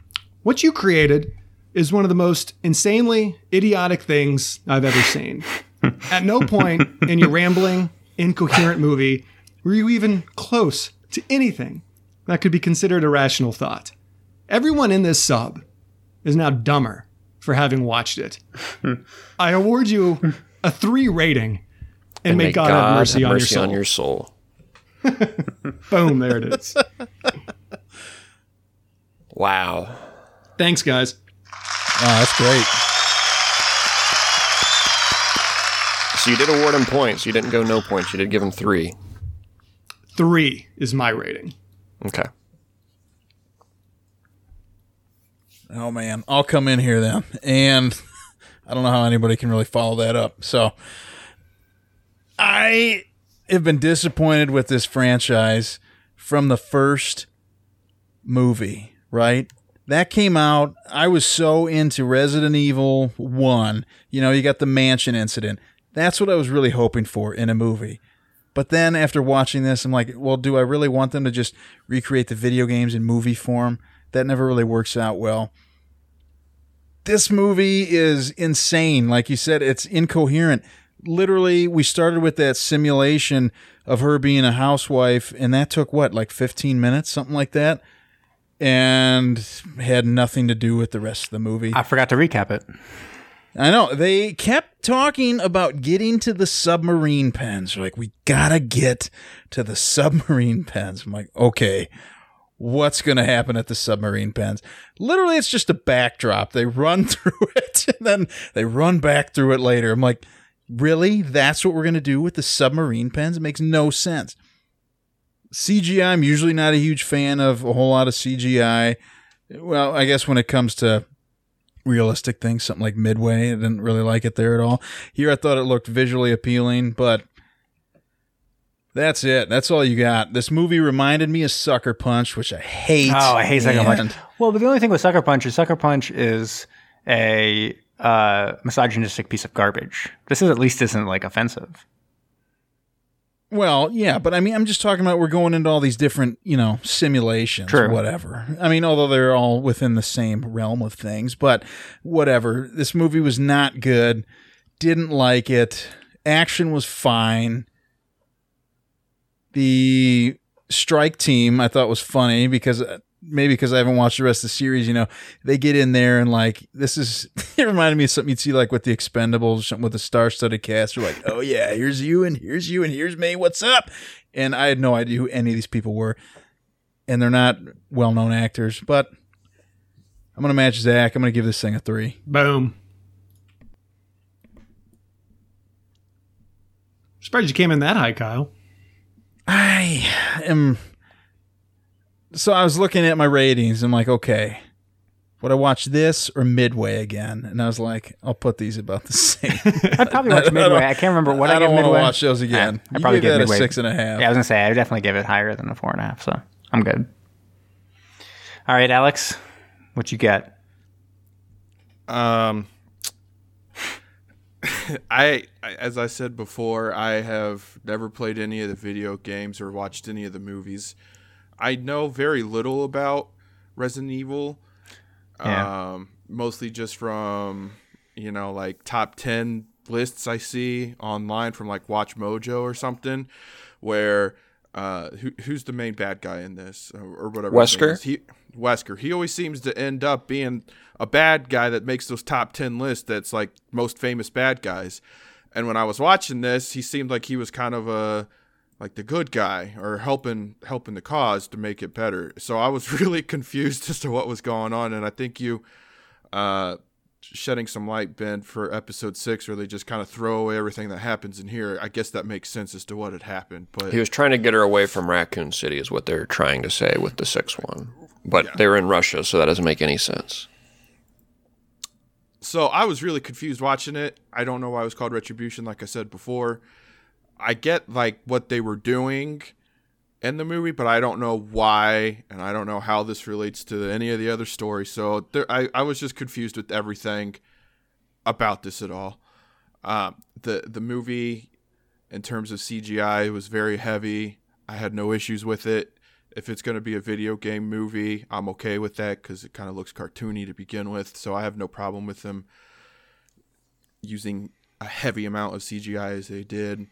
what you created is one of the most insanely idiotic things I've ever seen. At no point in your rambling, incoherent movie were you even close to anything that could be considered a rational thought. Everyone in this sub is now dumber for having watched it. I award you a three rating, and, may, God, have mercy, on, your soul. on your soul. Boom, there it is. Wow. Thanks, guys. Oh, that's great. So you did award him points. You didn't go no points. You did give him three. Three is my rating. Okay. Oh man, I'll come in here then, and I don't know how anybody can really follow that up. So I have been disappointed with this franchise from the first movie. Right, that came out. I was so into Resident Evil One. You know, you got the mansion incident. That's what I was really hoping for in a movie. But then after watching this, I'm like, well, do I really want them to just recreate the video games in movie form? That never really works out well. This movie is insane. Like you said, it's incoherent. Literally, we started with that simulation of her being a housewife, and that took what, like 15 minutes, something like that? And had nothing to do with the rest of the movie. I forgot to recap it. I know. They kept talking about getting to the submarine pens. They're like, we gotta get to the submarine pens. I'm like, okay, what's gonna happen at the submarine pens? Literally, it's just a backdrop. They run through it and then they run back through it later. I'm like, really? That's what we're gonna do with the submarine pens? It makes no sense. CGI, I'm usually not a huge fan of a whole lot of CGI. Well, I guess when it comes to realistic things, something like Midway. I didn't really like it there at all. Here, I thought it looked visually appealing, but that's it. That's all you got. This movie reminded me of Sucker Punch, which I hate. Oh, I hate Sucker Punch. Well, but the only thing with Sucker Punch is Sucker Punch is a uh, misogynistic piece of garbage. This is at least isn't like offensive. Well, yeah, but I mean, I'm just talking about we're going into all these different, you know, simulations, True. whatever. I mean, although they're all within the same realm of things, but whatever. This movie was not good. Didn't like it. Action was fine. The strike team I thought was funny because uh, maybe because I haven't watched the rest of the series, you know, they get in there and like this is it reminded me of something you'd see like with the Expendables, something with the star-studded cast. They're like, oh yeah, here's you and here's you and here's me. What's up? And I had no idea who any of these people were, and they're not well-known actors. But I'm gonna match Zach. I'm gonna give this thing a three. Boom. Surprised you came in that high, Kyle. I am. So I was looking at my ratings. I'm like, okay, would I watch this or Midway again? And I was like, I'll put these about the same. I'd probably watch Midway. I can't remember what I, I don't want to Midway. watch those again. I you probably gave give that Midway a six and a half. Yeah, I was gonna say I would definitely give it higher than a four and a half. So I'm good. All right, Alex, what you get? Um, I, I as I said before, I have never played any of the video games or watched any of the movies. I know very little about Resident Evil. Yeah. Um, mostly just from you know like top 10 lists i see online from like WatchMojo or something where uh who, who's the main bad guy in this or, whatever Wesker? he wesker he always seems to end up being a bad guy that makes those top 10 lists that's like most famous bad guys and when i was watching this he seemed like he was kind of a like the good guy or helping helping the cause to make it better. So I was really confused as to what was going on, and I think you uh, shedding some light, Ben, for episode six, where they just kind of throw away everything that happens in here. I guess that makes sense as to what had happened, but He was trying to get her away from Raccoon City, is what they're trying to say with the sixth one. But they're in Russia, so that doesn't make any sense. so I was really confused watching it. I don't know why it was called Retribution, like I said before. I get like what they were doing in the movie, but I don't know why, and I don't know how this relates to any of the other stories. So there, I, I was just confused with everything about this at all. Um, the the movie, in terms of CGI, was very heavy. I had no issues with it. If it's going to be a video game movie, I'm okay with that because it kind of looks cartoony to begin with. So I have no problem with them using a heavy amount of CGI as they did.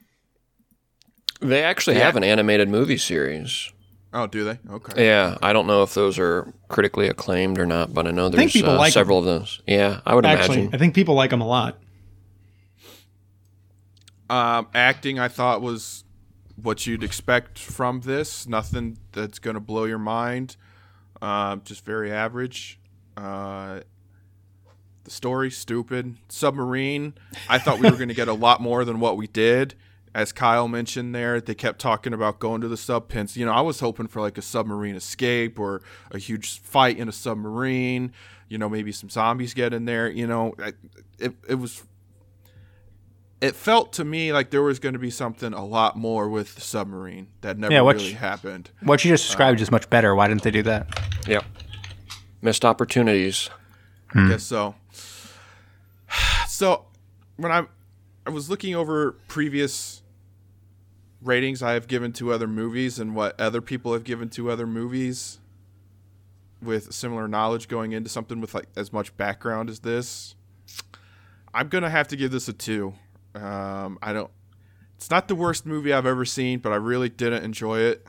They actually have an animated movie series. Oh, do they? Okay. Yeah, I don't know if those are critically acclaimed or not, but I know think there's people uh, like several of those. Yeah, I would Actually, imagine. I think people like them a lot. Um, acting, I thought was what you'd expect from this. Nothing that's going to blow your mind. Um, just very average. Uh, the story, stupid. Submarine, I thought we were going to get a lot more than what we did. As Kyle mentioned there, they kept talking about going to the sub pens. You know, I was hoping for like a submarine escape or a huge fight in a submarine. You know, maybe some zombies get in there. You know, it, it was it felt to me like there was going to be something a lot more with the submarine that never Yeah, what really you- happened. What you just described uh, is much better. Why didn't they do that? Yep. Missed opportunities. I hmm. guess so. So when I I was looking over previous ratings I have given to other movies and what other people have given to other movies with similar knowledge going into something with like as much background as this, I'm gonna have to give this a two. Um, I don't. It's not the worst movie I've ever seen, but I really didn't enjoy it.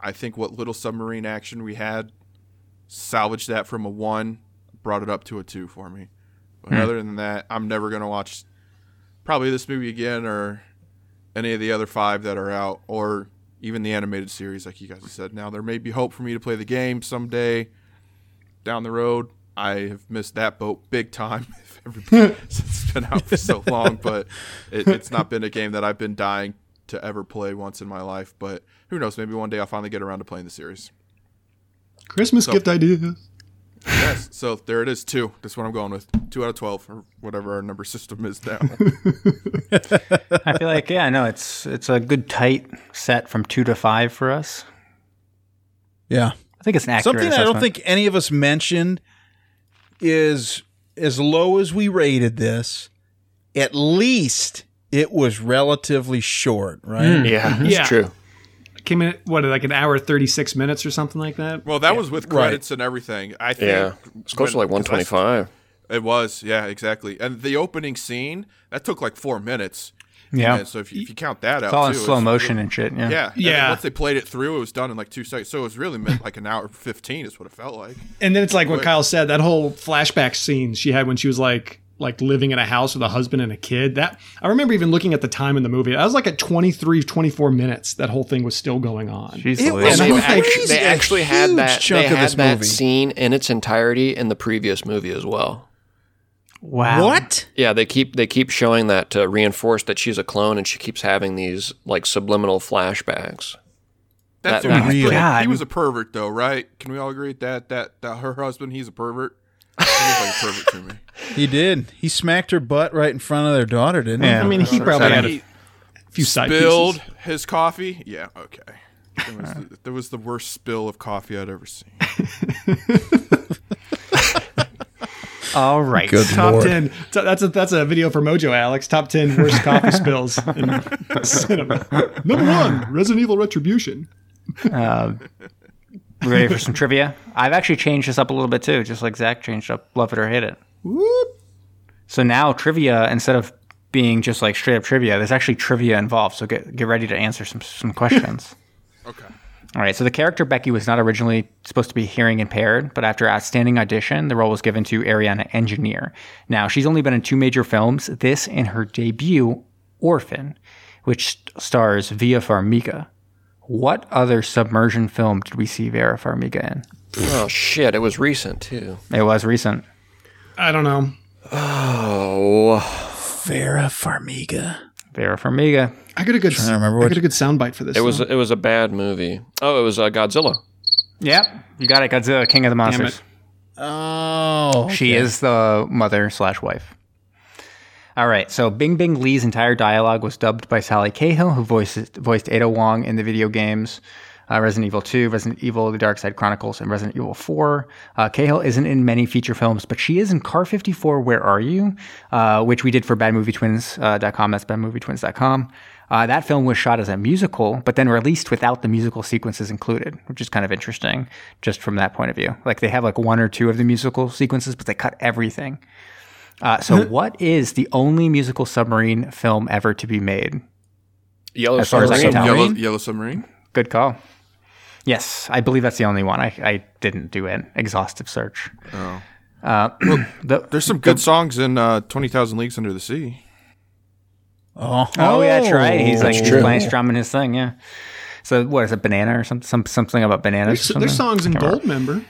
I think what little submarine action we had salvaged that from a one, brought it up to a two for me. But other than that, I'm never gonna watch probably this movie again or any of the other five that are out, or even the animated series, like you guys have said. Now there may be hope for me to play the game someday down the road. I have missed that boat big time since it's been out for so long, but it, it's not been a game that I've been dying to ever play once in my life. But who knows? Maybe one day I'll finally get around to playing the series. Christmas So- gift ideas. Yes, so there it is. Two. That's what I'm going with. Two out of twelve, or whatever our number system is now. I feel like yeah, no, it's it's a good tight set from two to five for us. Yeah. I think it's an accurate Something I don't think any of us mentioned is as low as we rated this, at least it was relatively short, right? Mm. Yeah, it's Yeah. Mm-hmm. true. Came in what like an hour thirty six minutes or something like that. Well, that was with Right. credits and everything. I think. Yeah. It's close to like when- 'cause I- 125. It was, yeah, exactly. And the opening scene that took like four minutes. Yeah, And so if you, if you count that out, it's all in too, slow it's- motion and shit. Yeah, Yeah, and Yeah. once they played it through, it was done in like two seconds. So it was really meant like an hour fifteen is what it felt like. And then it's like what Kyle said, that whole flashback scene she had when she was like like living in a house with a husband and a kid. That I remember even looking at the time in the movie. I was like at 23, 24 minutes that whole thing was still going on. Jeez It was And they crazy. actually, they actually had that. chunk they of had this that movie. scene in its entirety in the previous movie as well. wow. What? Yeah, they keep they keep showing that to reinforce that she's a clone, and she keeps having these like subliminal flashbacks. That's That- what that- he, was, God. he was a pervert, though, right? Can we all agree that that that her husband, he's a pervert. He looks like a pervert to me. He did. He smacked her butt right in front of their daughter, didn't he? Yeah. I mean, he probably had a few side spilled pieces. his coffee. Yeah, okay. There was, the, there was the worst spill of coffee I'd ever seen. All right. Good Top lord. ten. So that's a that's a video for Mojo, Alex. Top ten worst coffee spills in cinema. Number one, Resident Evil Retribution. Uh, We ready for some trivia? I've actually changed this up a little bit too, just like Zach changed up Love It or Hate It. Whoop. So now trivia, instead of being just like straight up trivia, there's actually trivia involved. So get get ready to answer some some questions. Okay. All right. So the character Becky was not originally supposed to be hearing impaired, but after outstanding audition, the role was given to Aryana Engineer. Now she's only been in two major films. This and her debut, Orphan, which stars Vera Farmiga. What other submersion film did we see Vera Farmiga in? Oh shit! It was recent too. It was recent. I don't know. Oh, Vera Farmiga. Vera Farmiga. I got a good. to remember I what- got a good soundbite for this. it was it was a bad movie. Oh, it was uh, Godzilla. Yep, you got it. Godzilla, King of the Monsters. it. Oh, She is the mother slash wife. All right, so Bingbing Li's entire dialogue was dubbed by Sally Cahill, who voiced voiced Ada Wong in the video games uh, Resident Evil 2, Resident Evil: The Dark Side Chronicles, and Resident Evil 4. Uh, Cahill isn't in many feature films, but she is in Car 54. Where Are You? Uh, which we did for BadMovieTwins.com. That's BadMovieTwins.com. Uh, that film was shot as a musical, but then released without the musical sequences included, which is kind of interesting, just from that point of view. Like they have like one or two of the musical sequences, but they cut everything. Uh, so, what is the only musical submarine film ever to be made? Yellow As far as I can Submarine. tell. Yellow, Submarine? Yellow Submarine. Good call. Yes, I believe that's the only one. I, I didn't do an exhaustive search. Oh. Uh, the, There's some good songs in uh, 20,000 Leagues Under the Sea. Oh, oh, yeah, that's right. He's like true. playing strumming his thing. Yeah. So what is it? Banana or some, some something about bananas? There's, or there's songs in Can't remember.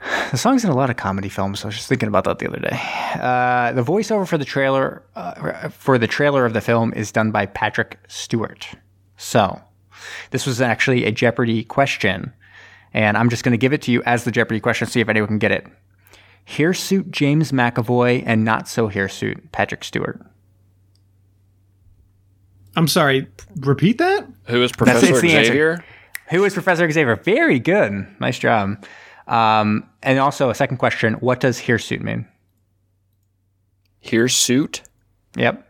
Gold member. The song's in a lot of comedy films. So I was just thinking about that the other day. Uh, the voiceover for the trailer uh, for the trailer of the film is done by Patrick Stewart. So this was actually a Jeopardy question, and I'm just going to give it to you as the Jeopardy question. See if anyone can get it. Hirsute James McAvoy and not so hirsute Patrick Stewart. I'm sorry. Repeat that. Who is Professor it's the answer. Xavier? Who is Professor Xavier? Very good. Nice job. Um, and also a second question: What does hirsute mean? Hirsute? Yep.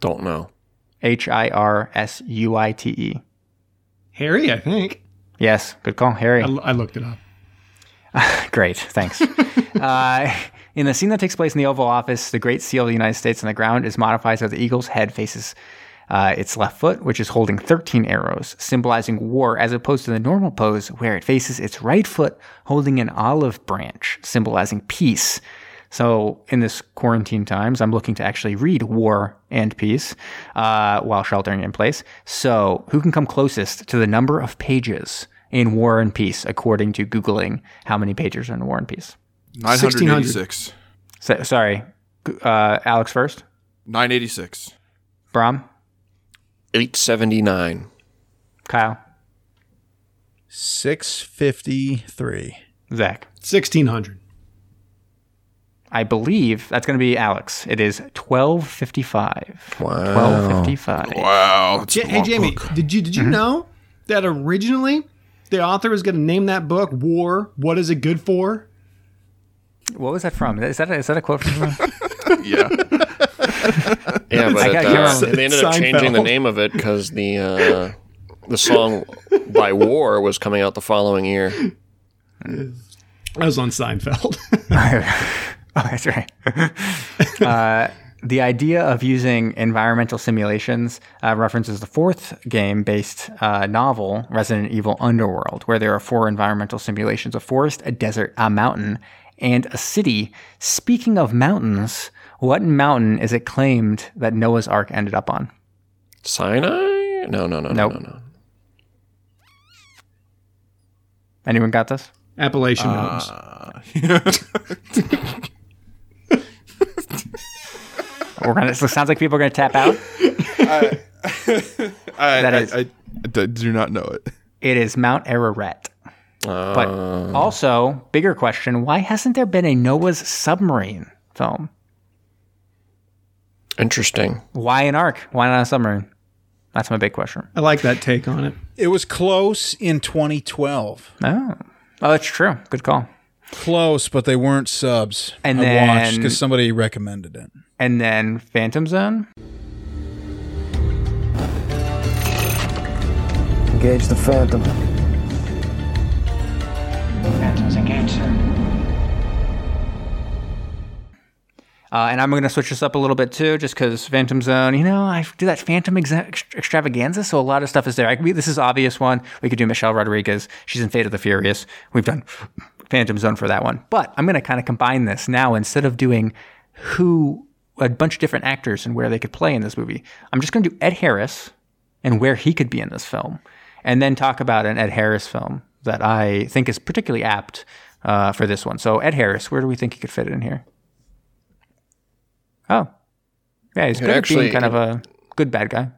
Don't know. H I R S U I T E. Harry, I think. Yes, good call, Harry. I, I looked it up. Great, thanks. uh, in the scene that takes place in the Oval Office, the Great Seal of the United States on the ground is modified so the eagle's head faces uh, its left foot, which is holding 13 arrows, symbolizing war, as opposed to the normal pose where it faces its right foot holding an olive branch, symbolizing peace. So, in this quarantine times, I'm looking to actually read War and Peace uh, while sheltering in place. So, who can come closest to the number of pages in War and Peace, according to Googling how many pages are in War and Peace? 986. So, sorry, uh, Alex first. 986. Brom, 879. Kyle, 653. Zach. 1600. I believe that's going to be Alex. It is 1255. Wow. 1255. Wow. Ja- hey, Jamie, book. did you did you Mm-hmm. know that originally the author was going to name that book "War"? What is it good for? What was that from? Is that a, is that a quote from? Yeah. Yeah, but I it, got uh, they ended up changing the name of it because the uh, the song by War was coming out the following year. I was on Seinfeld. Oh, that's right. uh, the idea of using environmental simulations uh, references the fourth game-based uh, novel, Resident Evil Underworld, where there are four environmental simulations: a forest, a desert, a mountain, and a city. Speaking of mountains, what mountain is it claimed that Noah's Ark ended up on? Sinai? No, no, no, no, Nope. no, no. Anyone got this? Appalachian Uh, Mountains. We're gonna. It sounds like people are gonna tap out. I, That I- is- I, I do not know it. It is Mount Ararat. But Uh, also, bigger question: Why hasn't there been a Noah's submarine film? Interesting. Why an ark? Why not a submarine? That's my big question. I like that take on it. It was close in 2012. Oh, oh, that's true. Good call. Close, but they weren't subs. And I watched because somebody recommended it. And then Phantom Zone. Engage the Phantom. Phantoms engaged, sir. Uh, and I'm going to switch this up a little bit too, just because Phantom Zone, you know, I do that Phantom exa- extravaganza, so a lot of stuff is there. I, we, this is obvious one. We could do Michelle Rodriguez. She's in Fate of the Furious. We've done Phantom Zone for that one. But I'm going to kind of combine this now instead of doing who, a bunch of different actors and where they could play in this movie. I'm just going to do Ed Harris and where he could be in this film, and then talk about an Ed Harris film that I think is particularly apt uh, for this one. So, Ed Harris, where do we think he could fit in here? Oh, yeah, he's good actually- being kind of a good bad guy.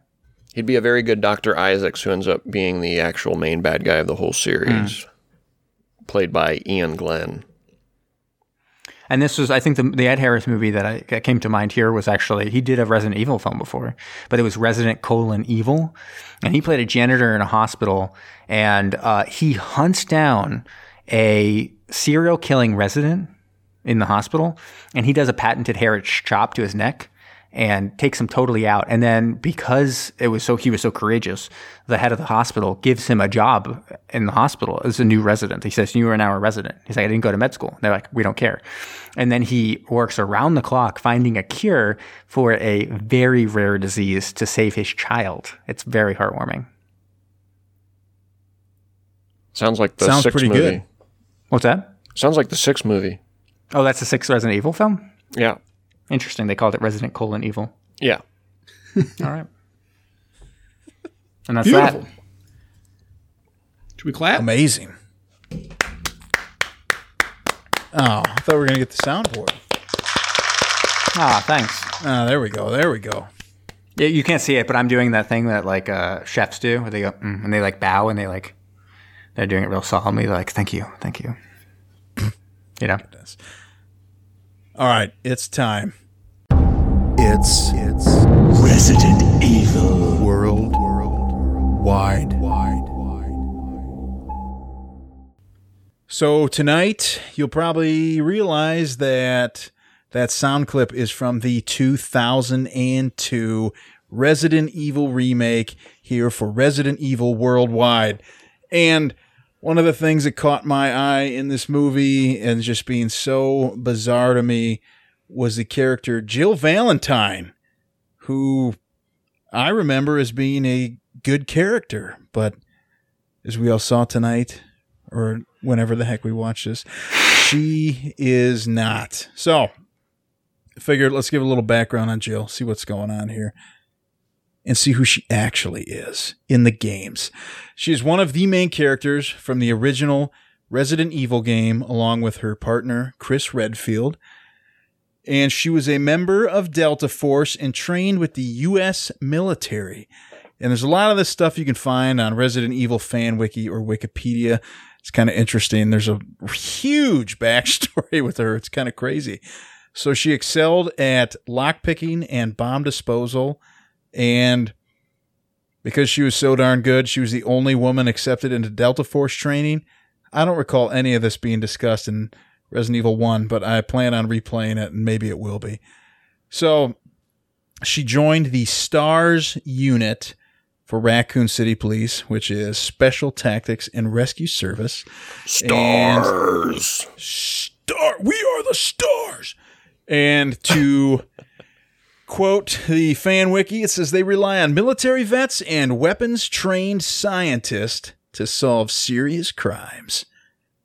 He'd be a very good Dr. Isaacs who ends up being the actual main bad guy of the whole series. Played by Iain Glen. And this was, I think, the, the Ed Harris movie that, I, that came to mind here was actually he did a Resident Evil film before, but it was Resident colon Evil, and he played a janitor in a hospital, and uh, he hunts down a serial killing resident in the hospital, and he does a patented Harris chop to his neck and takes him totally out. And then because it was so he was so courageous, the head of the hospital gives him a job in the hospital as a new resident. He says, "You are now a resident." He's like, "I didn't go to med school." And They're like, "We don't care." And then he works around the clock finding a cure for a very rare disease to save his child. It's very heartwarming. Sounds like the Sounds sixth pretty movie. good. What's that? Sounds like the sixth movie. Oh, that's the sixth Resident Evil film. Yeah. Interesting. They called it Resident colon Evil. Yeah. All right. And that's Beautiful. that. Should we clap? Amazing. Oh, I thought we were gonna get the soundboard. Ah, thanks. Ah, there we go. There we go. Yeah, you can't see it, but I'm doing that thing that like uh, chefs do, where they go mm, and they like bow and they like they're doing it real solemnly. They're like, "Thank you, thank you." You know, All right, it's time. It's it's Resident Evil. world world wide wide wide. So tonight you'll probably realize that that sound clip is from the 2002 Resident Evil remake here for Resident Evil Worldwide. And one of the things that caught my eye in this movie and just being so bizarre to me was the character Jill Valentine, who I remember as being a good character, but as we all saw tonight, or whenever the heck we watch this, she is not. So, figured let's give a little background on Jill, see what's going on here, and see who she actually is in the games. She is one of the main characters from the original Resident Evil game, along with her partner, Chris Redfield and she was a member of Delta Force and trained with the U.S. military. And there's a lot of this stuff you can find on Resident Evil Fan Wiki or Wikipedia. It's kind of interesting. There's a huge backstory with her. It's kind of crazy. So she excelled at lockpicking and bomb disposal. And because she was so darn good, she was the only woman accepted into Delta Force training. I don't recall any of this being discussed in Resident Evil 1, but I plan on replaying it and maybe it will be. So she joined the STARS unit for Raccoon City Police, which is Special Tactics and Rescue Service. Stars. Star, we are the stars. And to quote the fan wiki, it says they rely on military vets and weapons trained scientists to solve serious crimes.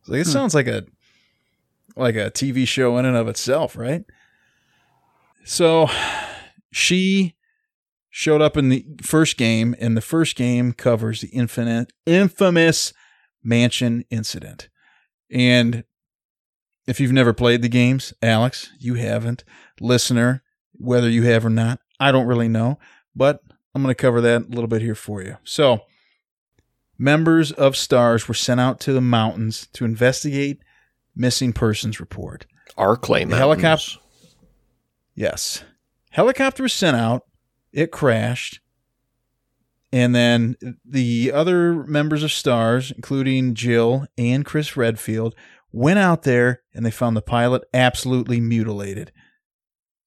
So it hmm. sounds like a like a TV show in and of itself, right? So she showed up in the first game, and the first game covers the infinite, infamous mansion incident. And if you've never played the games, Alex, you haven't. Listener, whether you have or not, I don't really know, but I'm going to cover that a little bit here for you. So, members of STARS were sent out to the mountains to investigate missing persons report. Our claim helicopter- Yes. Helicopter was sent out. It crashed. And then the other members of STARS, including Jill and Chris Redfield, went out there and they found the pilot absolutely mutilated.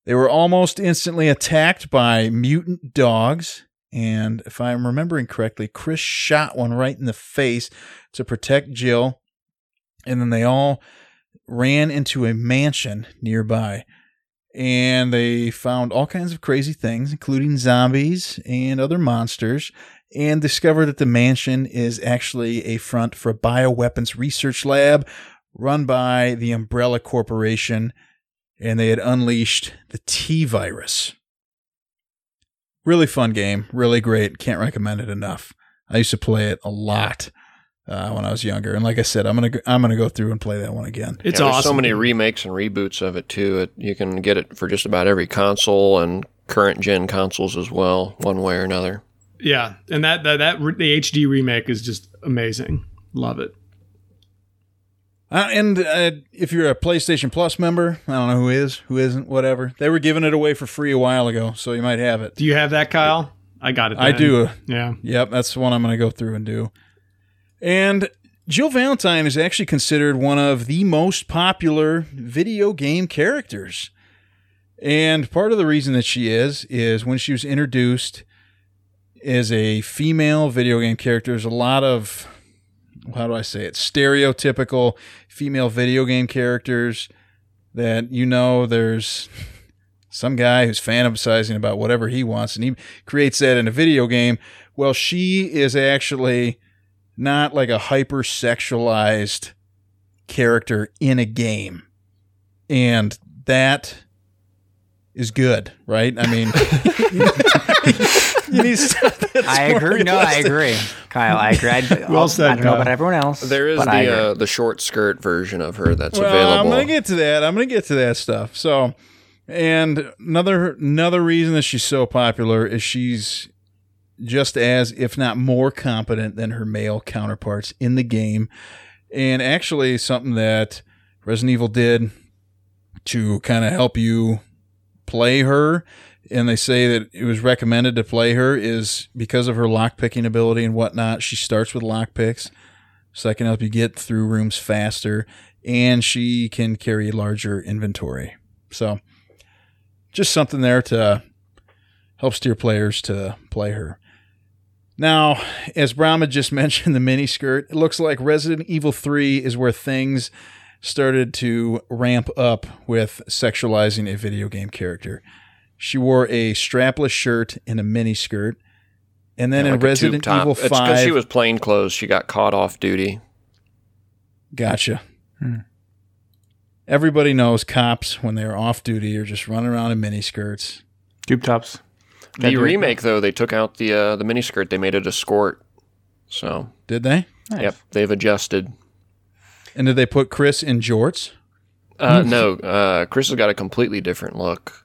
They were almost instantly attacked by mutant dogs. And if I'm remembering correctly, Chris shot one right in the face to protect Jill. and then they all ran into a mansion nearby and they found all kinds of crazy things, including zombies and other monsters, and discovered that the mansion is actually a front for a bioweapons research lab run by the Umbrella Corporation, and they had unleashed the T virus. Really fun game, really great. Can't recommend it enough. I used to play it a lot uh, when I was younger, and like I said, I'm gonna go, I'm gonna go through and play that one again. It's Yeah, awesome. so many remakes and reboots of it too. It, you can get it for just about every console and current gen consoles as well, one way or another. yeah, and that that that re- the HD remake is just amazing. Love it. Uh, and uh, if you're a PlayStation Plus member, I don't know who is, who isn't, whatever. They were giving it away for free a while ago, so you might have it. Do you have that, Kyle? I got it. I do. Yeah. Yep, that's the one I'm going to go through and do. And Jill Valentine is actually considered one of the most popular video game characters. And part of the reason that she is, is when she was introduced as a female video game character, there's a lot of, how do I say it, stereotypical female video game characters that you know there's some guy who's fantasizing about whatever he wants and he creates that in a video game. Well, she is actually not like a hypersexualized character in a game. And that is good, right? I mean, you need stuff that's I more agree. No, I agree, Kyle. I agree. I, Well said, I don't know Kyle. about everyone else. There is the uh, the short skirt version of her that's Well, available. I'm gonna get to that. I'm gonna get to that stuff. So, and another another reason that she's so popular is she's just as, if not more, competent than her male counterparts in the game, and actually something that Resident Evil did to kind of help you play her. And they say that it was recommended to play her is because of her lockpicking ability and whatnot. She starts with lockpicks, so that can help you get through rooms faster and she can carry larger inventory. So, just something there to help steer players to play her. Now, as Brahma just mentioned, the mini skirt, it looks like Resident Evil 3 is where things started to ramp up with sexualizing a video game character. She wore a strapless shirt and a mini skirt. And then Yeah, in like a tube Resident top. Evil It's because she was plain clothes. She got caught off duty. Gotcha. Everybody knows cops when they're off duty are just running around in miniskirts. Tube tops. The That- remake though, they took out the uh, the miniskirt. They made it a skirt. So Did they? yep, they've adjusted. And did they put Chris in jorts? Uh, no, uh, Chris has got a completely different look.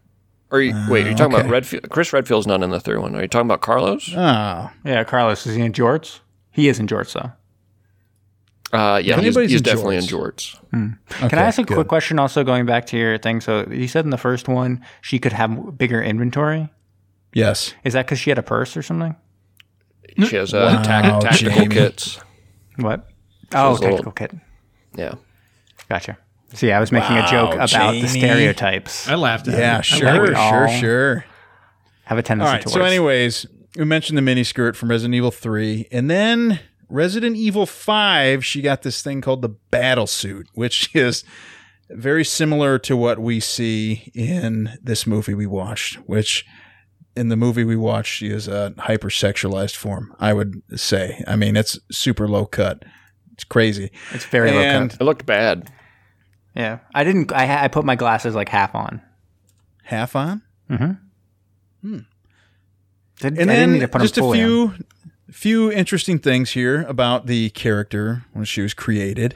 Or you, wait, are you talking okay. about Redfield? Chris Redfield's not in the third one. Are you talking about Carlos? Oh, Yeah, Carlos is he in jorts? He is in jorts though. Uh, yeah, he's, he's in definitely in jorts. jorts. Can I ask a quick question? Also going back to your thing. So you said in the first one she could have bigger inventory. yes. Is that because she had a purse or something? She has uh, Wow, tac- tactical Jamie. kits. What? Oh, has a little- tactical kit. Yeah. Gotcha. See, I was making a joke about Jamie. the stereotypes. I laughed at Yeah, it. sure, it. sure, sure. Have a tendency All right. to So, anyways, we mentioned the miniskirt from Resident Evil 3. And then Resident Evil 5, she got this thing called the battle suit, which is very similar to what we see in this movie we watched, which in the movie we watched, she is a hypersexualized form, I would say. I mean, it's super low cut. It's crazy. it's very low and- cut. It looked bad. Yeah, I didn't. I, I put my glasses like half on. Half on? Mm-hmm. Hmm. Did, And I then didn't need to put just a fully on. few few interesting things here about the character when she was created.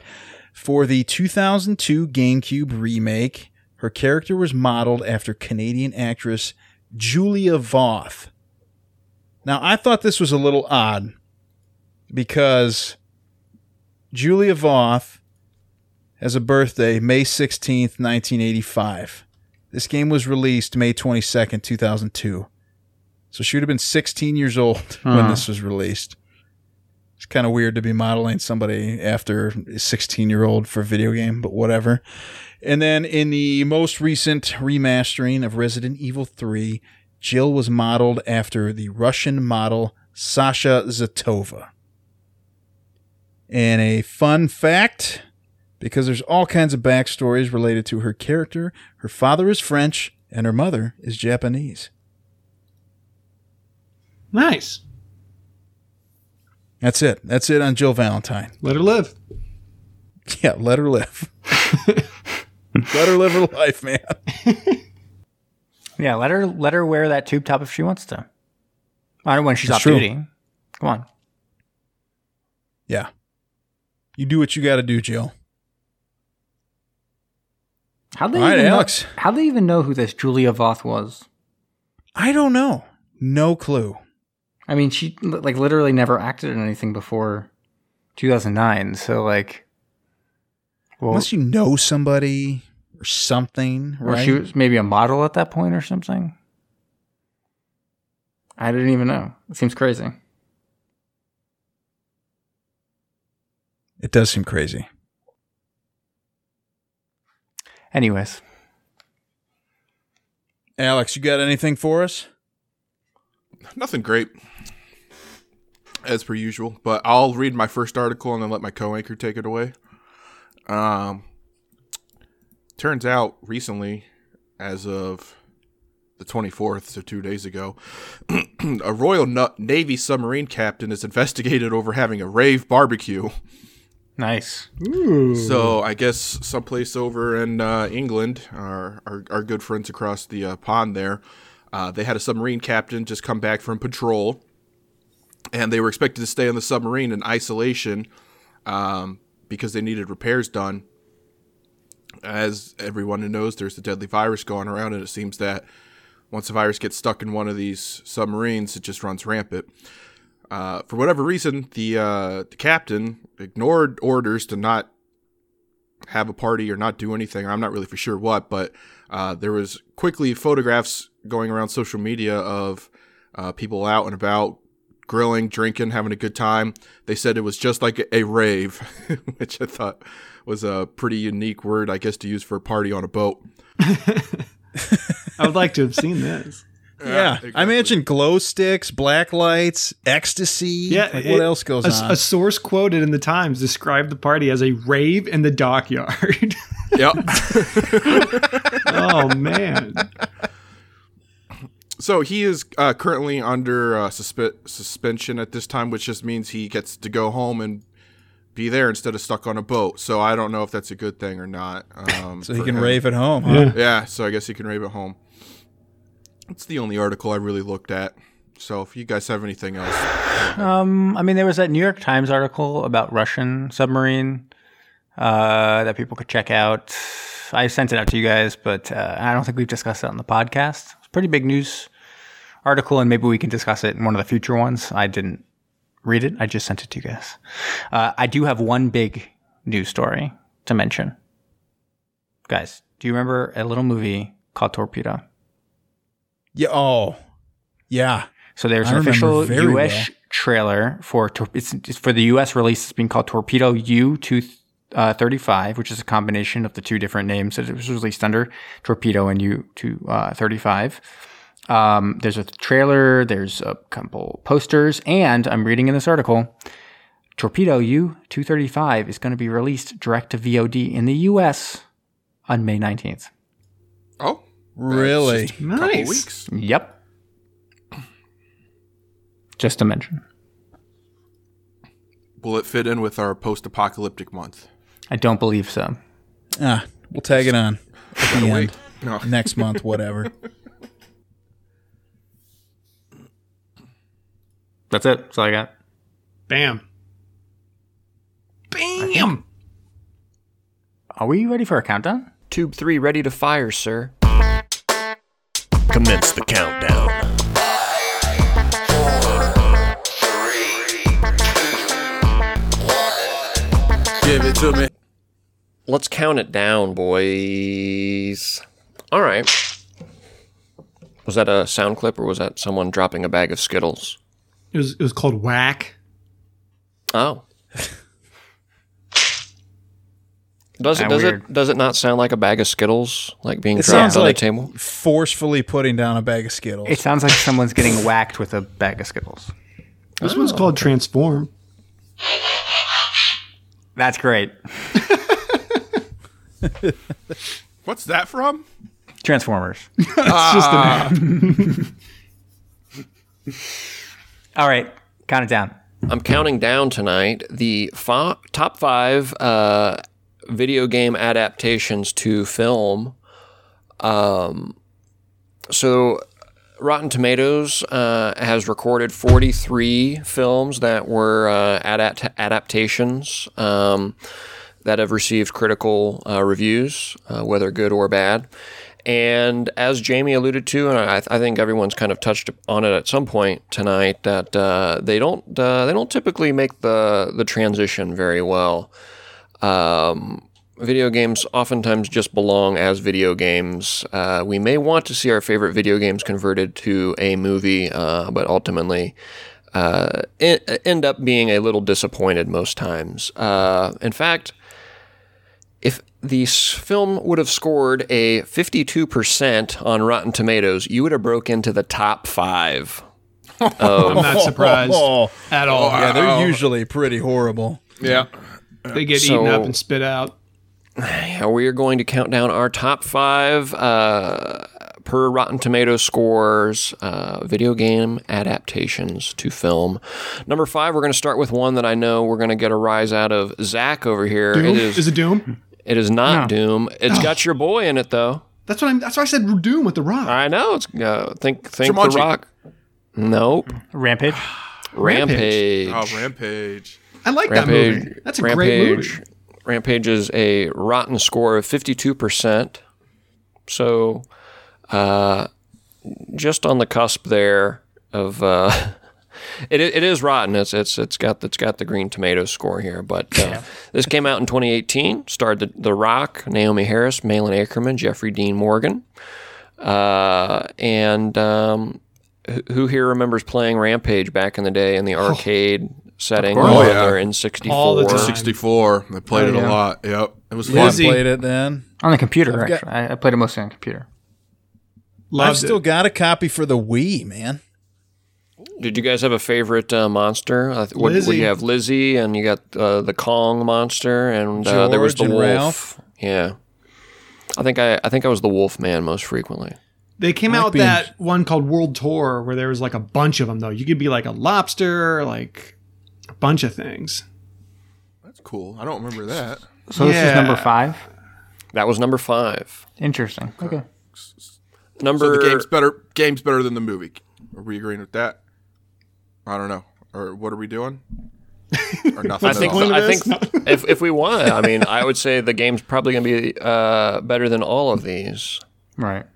For the 2002 GameCube remake, her character was modeled after Canadian actress Julia Voth. Now, I thought this was a little odd because Julia Voth has a birthday May 16th, 1985. This game was released May 22nd, 2002. So she would have been 16 years old when this was released. It's kind of weird to be modeling somebody after a 16 year old for a video game, but whatever. And then in the most recent remastering of Resident Evil 3, Jill was modeled after the Russian model Sasha Zotova. And a fun fact because there's all kinds of backstories related to her character. Her father is French and her mother is Japanese. Nice. That's it. That's it on Jill Valentine. Let her live. Yeah, let her live. let her live her life, man. Yeah, let her let her wear that tube top if she wants to. I don't when she's It's off true. duty. Come on. Yeah. You do what you got to do, Jill. How they All right, even Alex. Know, how they even know who this Julia Voth was? I don't know. No clue. I mean, she like literally never acted in anything before 2009. So like, well, Unless you know somebody or something, or right? she was maybe a model at that point or something. I didn't even know. It seems crazy. It does seem crazy. Anyways, Alex, you got anything for us? Nothing great, as per usual. But I'll read my first article and then let my co-anchor take it away. Um, turns out recently, as of the 24th, so two days ago, a Royal Navy submarine captain is investigated over having a rave barbecue. Nice. So I guess someplace over in uh, England, our, our our good friends across the uh, pond there, uh, they had a submarine captain just come back from patrol, and they were expected to stay on the submarine in isolation um, because they needed repairs done. As everyone who knows, there's a deadly virus going around, and it seems that once the virus gets stuck in one of these submarines, it just runs rampant. Uh, for whatever reason, the uh, the captain ignored orders to not have a party or not do anything. I'm not really for sure what, but uh, there was quickly photographs going around social media of uh, people out and about grilling, drinking, having a good time. They said it was just like a, a rave, which I thought was a pretty unique word, I guess, to use for a party on a boat. I would like to have seen this. Yeah, I exactly. imagine glow sticks, black lights, ecstasy. Yeah. like it- what else goes a, on? A source quoted in the Times described the party as a rave in the dockyard. Yep. oh man. So he is uh, currently under uh, suspe- suspension at this time, which just means he gets to go home and be there instead of stuck on a boat. So I don't know if that's a good thing or not. Um, so he can him. rave at home. Huh? Yeah, so I guess he can rave at home. It's the only article I really looked at. So if you guys have anything else, Um, I mean, there was that New York Times article about Russian submarine uh, that people could check out. I sent it out to you guys, but uh, I don't think we've discussed it on the podcast. It's pretty big news article, and maybe we can discuss it in one of the future ones. I didn't read it; I just sent it to you guys. Uh, I do have one big news story to mention, guys. Do you remember a little movie called Torpedo? Yeah. Oh, yeah. So there's I an official very U.S. well. trailer for tor- it's, it's for the U.S. release. It's being called Torpedo U two uh, thirty five, which is a combination of the two different names that it was released under, Torpedo and U two thirty five. Um, there's a trailer. There's a couple posters, and I'm reading in this article. Torpedo U two thirty five is going to be released direct to VOD in the U.S. on May nineteenth. oh, that's Really? just a couple Nice. weeks. Yep. Just to mention. Will it fit in with our post-apocalyptic month? I don't believe so. Ah, we'll tag it on at the end. No. next month, whatever. That's it. That's all I got. Bam. Bam. Are we ready for a countdown? Tube 3 ready to fire, sir. Commence the countdown. Give it to me. Let's count it down, boys. All right. Was that a sound clip or was that someone dropping a bag of Skittles? It was it was called Whack. Oh. Does it Ah, does weird. it does it not sound like a bag of Skittles like being It dropped on like the table? forcefully putting down a bag of Skittles. It sounds like someone's getting whacked with a bag of Skittles. This one's called Transform. That's great. What's that from? Transformers. It's just an All right, count it down. I'm counting down tonight the fi- top five uh, video game adaptations to film. Um, so, Rotten Tomatoes uh, has recorded 43 films that were uh, adapt- adaptations um, that have received critical uh, reviews, uh, whether good or bad. And as Jamie alluded to, and I, I think everyone's kind of touched on it at some point tonight, that uh, they don't uh, they don't typically make the the transition very well. Um, video games oftentimes just belong as video games. Uh, we may want to see our favorite video games converted to a movie, uh, but ultimately uh, end up being a little disappointed most times. Uh, in fact, if the film would have scored a 52% on Rotten Tomatoes, you would have broke into the top five. I'm not surprised Oh, at all. yeah, they're usually pretty horrible. Yeah. They get So- eaten up and spit out. Yeah, we are going to count down our top five uh, per Rotten Tomato scores uh, video game adaptations to film. Number five, we're going to start with one that I know we're going to get a rise out of Zach over here. Doom? It is. Is it Doom? it is not Doom. It's got your boy in it though. That's what I'm. That's why I said Doom with the Rock. I know. It's uh, think think Jumanji. the Rock. Nope. Rampage. Rampage. Oh, Rampage. I like that movie. Rampage. That's a Rampage. great movie. Rampage is a rotten score of 52%. So, uh, just on the cusp there of, uh, it, it is rotten. It's, it's, it's got, it's got the green tomato score here, but, uh, this came out in 2018, starred the, the Rock, Naomie Harris, Malin Akerman, Jeffrey Dean Morgan. Uh, and, um, who- who here remembers playing Rampage back in the day in the arcade setting course. on Oh, yeah. their N64? All the time. 64. I played it yeah. a lot. Yep. It was fun. Yeah, Lizzie. played it then. On the computer, I've actually. I, I played it mostly on the computer. Loved I've still it. got a copy for the Wii, man. Did you guys have a favorite uh, monster? Uh, what, what you have? Lizzie, and you got uh, the Kong monster, and uh, there was the wolf. Ralph. Yeah, I think I I think I was the wolf man most frequently. They came Might out with that one called World Tour where there was like a bunch of them though. You could be like a lobster, like a bunch of things. That's cool. I don't remember that. So this is Yeah. number five. That was number five. Interesting. Okay. Number So the game's better. Game's better than the movie. Are we agreeing with that? I don't know. Or what are we doing? Or nothing. I at think all? I think if if we want, I mean, I would say the game's probably going to be uh, better than all of these. Right.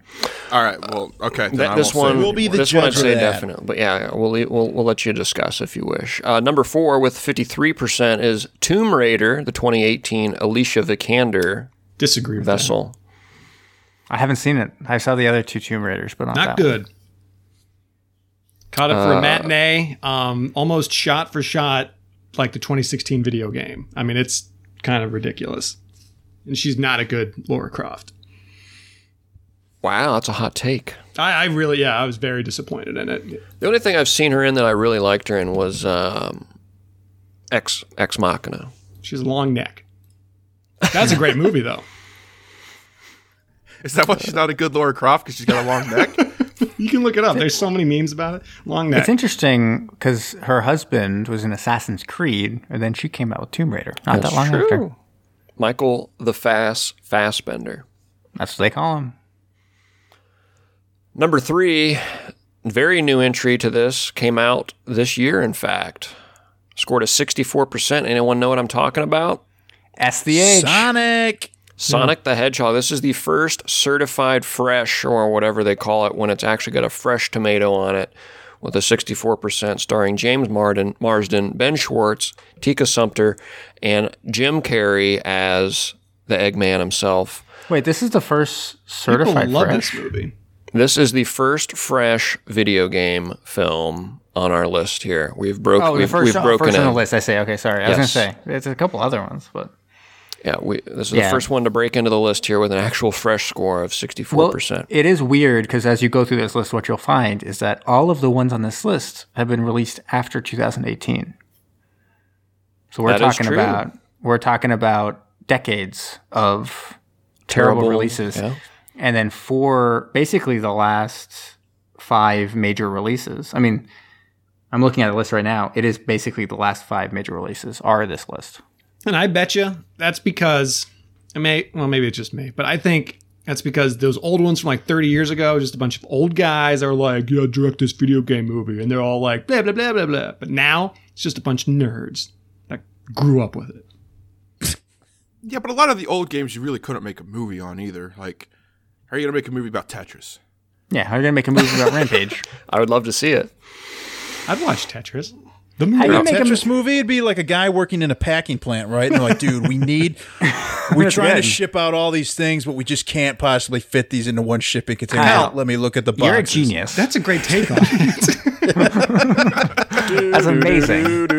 All right. Well, okay. Then That, this one, We'll be the this one I'd judge say that. definitely, but yeah, we'll, we'll we'll let you discuss if you wish. Uh, number four with fifty three percent is Tomb Raider, the twenty eighteen Alicia Vikander Disagree with that. vessel. I haven't seen it. I saw the other two Tomb Raiders, but not, Not that good. Caught it for Uh, a matinee, um, almost shot for shot like the 2016 video game. I mean, it's kind of ridiculous. And she's not a good Laura Croft. Wow, that's a hot take. I, I really, yeah, I was very disappointed in it. The only thing I've seen her in that I really liked her in was um, Ex Ex Machina. She's a long neck. That's a great movie, though. Is that why she's not a good Laura Croft because she's got a long neck? You can look it up. There's so many memes about it. Long neck. It's interesting because her husband was in Assassin's Creed, and then she came out with Tomb Raider not that long after. Michael the Fast Fassbender. That's what they call him. Number three, very new entry to this, came out this year, in fact. Scored a 64%. Anyone know what I'm talking about? S the. Sonic. Sonic the Hedgehog. This is the first certified fresh, or whatever they call it, when it's actually got a fresh tomato on it, with a 64%, starring James Marden, Marsden, Ben Schwartz, Tika Sumpter, and Jim Carrey as the Eggman himself. Wait, this is the first People certified love fresh. this movie. This is the first fresh video game film on our list here. We've broke. Oh, we've, first, we've broken first on the list. I say. Okay, sorry. I was gonna say there's a couple other ones, but Yeah, we, this is Yeah. the first one to break into the list here with an actual fresh score of sixty-four well, percent. it is weird because as you go through this list, what you'll find is that all of the ones on this list have been released after 2018. So we're That talking about we're talking about decades of terrible, Terrible, releases, yeah. And then for basically the last five major releases. I mean, I'm looking at the list right now. It is basically the last five major releases are this list. And I bet you that's because, I may, well, maybe it's just me, but I think that's because those old ones from like 30 years ago, just a bunch of old guys are like, yeah, direct this video game movie. And they're all like, blah, blah, blah, blah, blah. But now it's just a bunch of nerds that grew up with it. Yeah, but a lot of the old games you really couldn't make a movie on either. Like, how are you gonna make a movie about Tetris? Yeah, how are you gonna make a movie about Rampage? I would love to see it. I'd watch Tetris. The How movie. do you make a Tetris movie, it'd be like a guy working in a packing plant, right? And they're like, dude, we need, we're trying to ship out all these things, but we just can't possibly fit these into one shipping container. Kyle, Let me look at the boxes. You're a genius. That's a great take on it. That's amazing.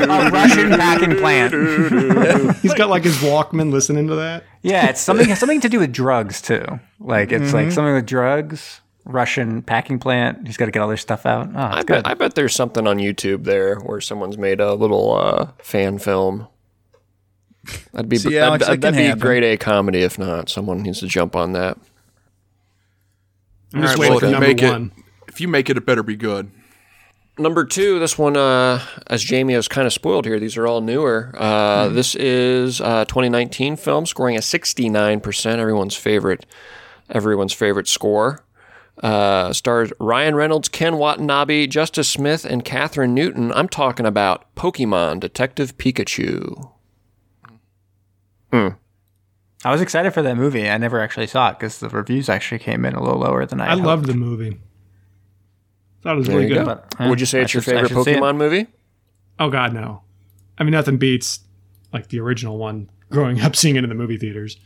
a Russian packing plant. He's got like his Walkman listening to that. Yeah, it's something something to do with drugs too. Like it's Mm-hmm. like something with drugs. Russian packing plant. He's got to get all their stuff out. Oh, I it's bet. I bet there's something on YouTube there where someone's made a little uh, fan film. That'd be See, that'd, Alex, that that'd be happen. grade A comedy. If not, someone needs to jump on that. I'm just All right, waiting well, for number make it- If you make it, it better be good. Number two, this one, uh, as Jamie has kind of spoiled here, these are all newer. Uh, This is uh, 2019 film, scoring a 69%. Everyone's favorite, everyone's favorite score. Uh, stars Ryan Reynolds, Ken Watanabe, Justice Smith, and Kathryn Newton. I'm talking about Pokemon Detective Pikachu. Hmm. I was excited for that movie. I never actually saw it because the reviews actually came in a little lower than I. I hoped. loved the movie. Thought it was There really good. go. But, eh, Would you say I it's your should- I favorite should see it. Pokemon movie? Oh God, no. I mean, nothing beats like the original one. Growing up, seeing it in the movie theaters.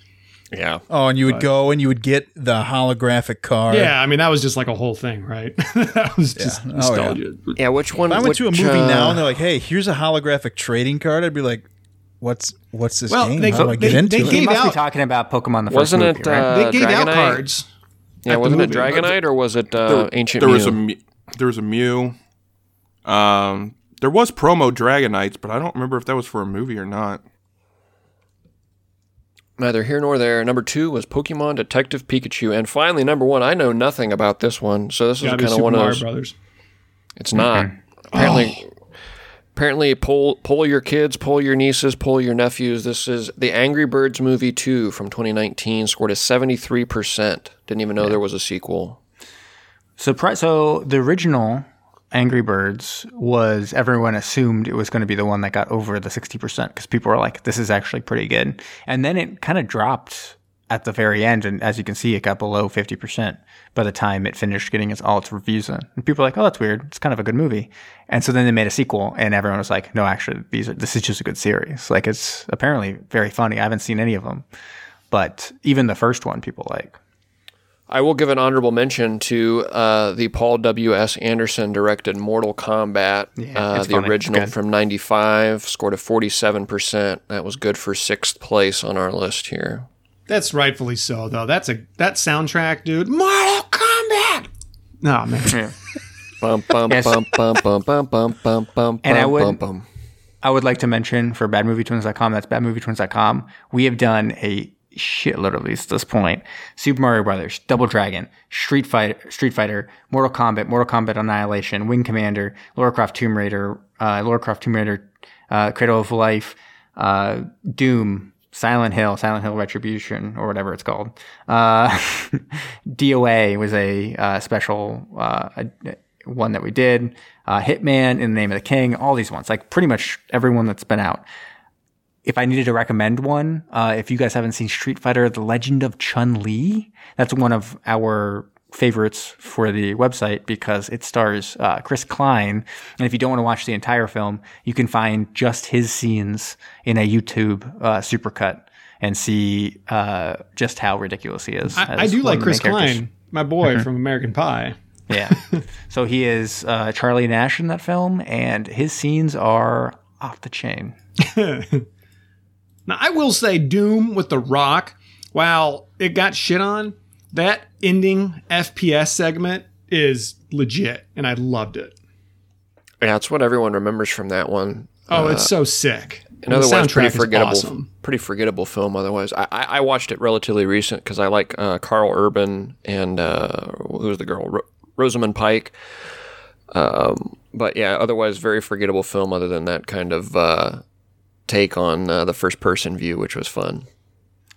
Yeah. Oh, and you would go and you would get the holographic card. Yeah, I mean that was just like a whole thing, right? that was just Oh, yeah. nostalgia. Yeah, which one? If I went which, to a movie uh, now and they're like, "Hey, here's a holographic trading card," I'd be like, "What's what's this Well, game? they- How do I get they- into they it?" He gave must be out- talking about Pokemon the first Wasn't movie, it, right? uh, They gave out cards. Yeah, wasn't it. Dragonite or was it uh, There, Ancient there Mew? was a Mew- there was a Mew. Um, there was promo Dragonites, but I don't remember if that was for a movie or not. Neither here nor there. Number two was Pokemon Detective Pikachu, and finally number one. I know nothing about this one, so this is kind of Super one of Mario those. Brothers. It's not. Apparently, apparently, pull pull your kids, pull your nieces, pull your nephews. This is the Angry Birds movie two from 2019. Scored a 73 percent. Didn't even know there was a sequel. So, so the original Angry Birds was everyone assumed it was going to be the one that got over the sixty percent because people were like, "This is actually pretty good," and then it kind of dropped at the very end, and as you can see, it got below fifty percent by the time it finished getting its all its reviews in. And people were like, "Oh, that's weird. It's kind of a good movie," and so then they made a sequel, and everyone was like, "No, actually, these are this is just a good series. Like, it's apparently very funny. I haven't seen any of them, but even the first one, people like." I will give an honorable mention to uh, the Paul W. S. Anderson directed Mortal Kombat, uh, the funny. original from '95. Scored a 47 percent. That was good for sixth place on our list here. That's rightfully so, though. That's a that soundtrack, dude. Mortal Kombat. No man. Bum bum Yes. bum bum bum bum bum bum bum And I would- bum, bum. I would like to mention for badmovietwins.com, that's badmovietwins.com, we have done a shitload of these at this point. Super Mario Brothers, Double Dragon, Street Fighter, Street Fighter, Mortal Kombat, Mortal Kombat Annihilation, Wing Commander, Lara Croft Tomb Raider, uh, Lara Croft Tomb Raider, uh, Cradle of Life, uh, Doom, Silent Hill, Silent Hill Retribution, or whatever it's called. Uh, DOA was a uh, special uh, one that we did. Uh, Hitman, In the Name of the King, all these ones, like pretty much everyone that's been out. If I needed to recommend one, uh, if you guys haven't seen Street Fighter: The Legend of Chun Li, that's one of our favorites for the website because it stars uh, Chris Klein. And if you don't want to watch the entire film, you can find just his scenes in a YouTube uh, supercut and see uh, just how ridiculous he is. I, I do like Chris. Klein, my boy from American Pie. Yeah. so he is uh, Charlie Nash in that film, and his scenes are off the chain. Now, I will say Doom with The Rock, while it got shit on, that ending FPS segment is legit, and I loved it. Yeah, it's what everyone remembers from that one. Oh, it's so sick. And the otherwise, pretty soundtrack is forgettable, awesome. pretty forgettable film. Otherwise, I, I I watched it relatively recent because I like uh, Karl Urban and uh, who was the girl, Ro- Rosamund Pike. Um, but yeah, otherwise, very forgettable film. Other than that kind of uh, take on uh, the first person view, which was fun.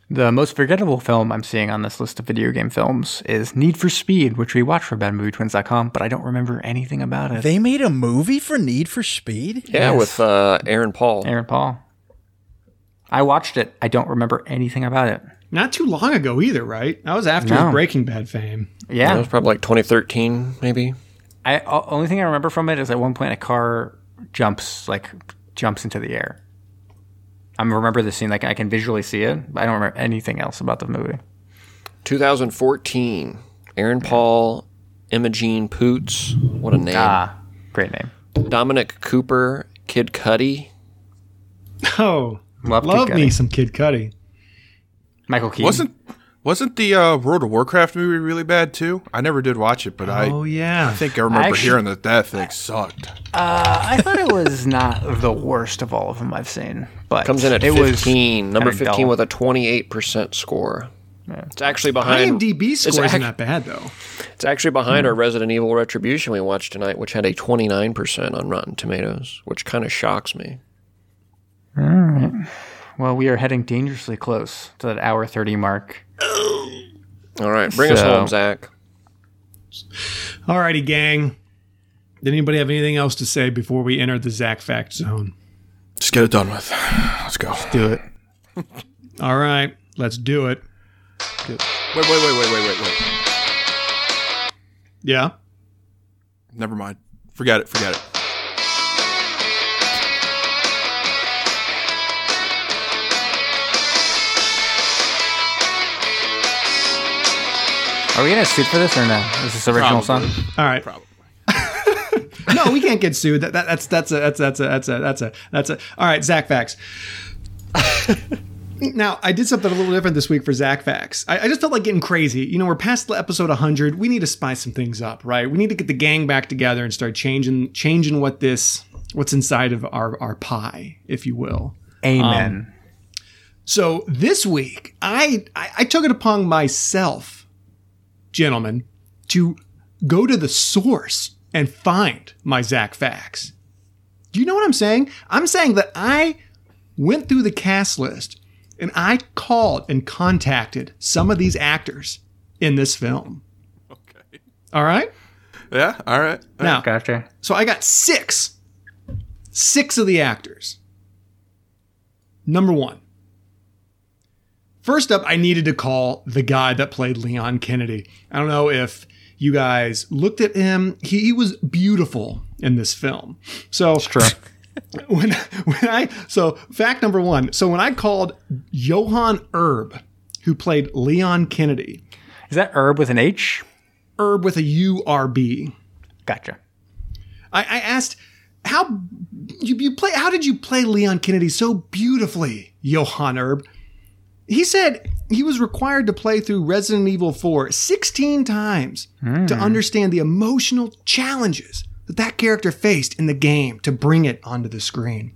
The most forgettable film I'm seeing on this list of video game films is Need for Speed, which we watched for BadMovieTwins.com, but I don't remember anything about it. They made a movie for Need for Speed? Yeah, with uh, Aaron Paul. Aaron Paul. I watched it. I don't remember anything about it. Not too long ago either, right? That was after No. his Breaking Bad fame. Yeah. That was probably like 2013, maybe. I o- only thing I remember from it is at one point a car jumps like jumps into the air. I remember the scene like I can visually see it, but I don't remember anything else about the movie. 2014. Aaron Paul, Imogen Poots. What a name. Ah, great name. Dominic Cooper, Kid Cudi. Oh, Love, Kid love me Cudi. some Kid Cudi. Michael Keaton. Wasn't wasn't the uh, World of Warcraft movie really bad too? I never did watch it, but I Oh yeah. I think I remember actually- hearing that that thing sucked. I thought it was not the worst of all of them I've seen, but Comes in at it 15. Was number 15 dull. with a 28% score. It's actually behind. IMDb score isn't ac- that bad though. It's actually behind our Resident Evil Retribution we watched tonight, which had a 29% on Rotten Tomatoes, which kind of shocks me. Well, we are heading dangerously close to that hour thirty mark. All right, bring us home, Zach. Alrighty, gang. Did anybody have anything else to say before we enter the Zach Fact Zone? Just get it done with. Let's go. Do it. All right, let's do it. Wait, wait, wait, wait, wait, wait, wait. Yeah. Never mind. Forget it. Forget it. Are we gonna suit for this or no? Is this original Probably. song? All right. Probably. no, we can't get sued. That, that, that's that's a that's that's a that's a that's a that's a. All right, Zach Facts. now, I did something a little different this week for Zach Facts. I, I just felt like getting crazy. You know, we're past episode 100. We need to spice some things up, right? We need to get the gang back together and start changing changing what this what's inside of our our pie, if you will. Amen. Um, so this week, I, I I took it upon myself, gentlemen, to go to the source and find my Zach facts. Do you know what I'm saying? I'm saying that I went through the cast list and I called and contacted some of these actors in this film. Okay. All right. Yeah. All right. Now, gotcha. so I got six, six of the actors. Number one. First up, I needed to call the guy that played Leon Kennedy. I don't know if you guys looked at him. He, he was beautiful in this film. So True. when when I so fact number one. So when I called Johann Erb, who played Leon Kennedy, Is that herb with an H? Herb with a U R B. Gotcha. I, I asked how you, you play. How did you play Leon Kennedy so beautifully, Johann Erb? He said he was required to play through Resident Evil 4 16 times to hmm. understand the emotional challenges that that character faced in the game to bring it onto the screen.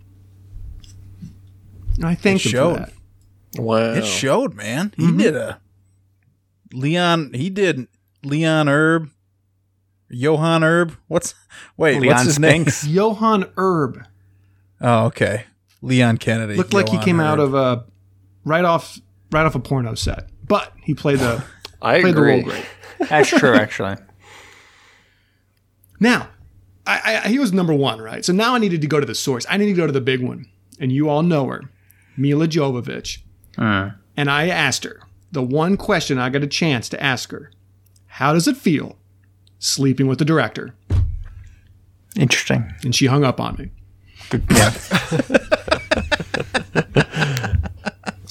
And I thanked him showed. for that. Wow. It showed, man. He mm-hmm. did a Leon. He did Leon Herb, Johann Herb. What's wait? Leon what's his Spinks. name? Johann Herb. Oh, okay. Leon Kennedy looked like he Johann came out of a right off right off a porno set, but he played the I played the role agree. great. That's true, actually. Now, I, I, he was number one, right? So now I needed to go to the source. I needed to go to the big one. And you all know her, Milla Jovovich. Uh. And I asked her the one question I got a chance to ask her How does it feel sleeping with the director? Interesting. And she hung up on me. Yeah.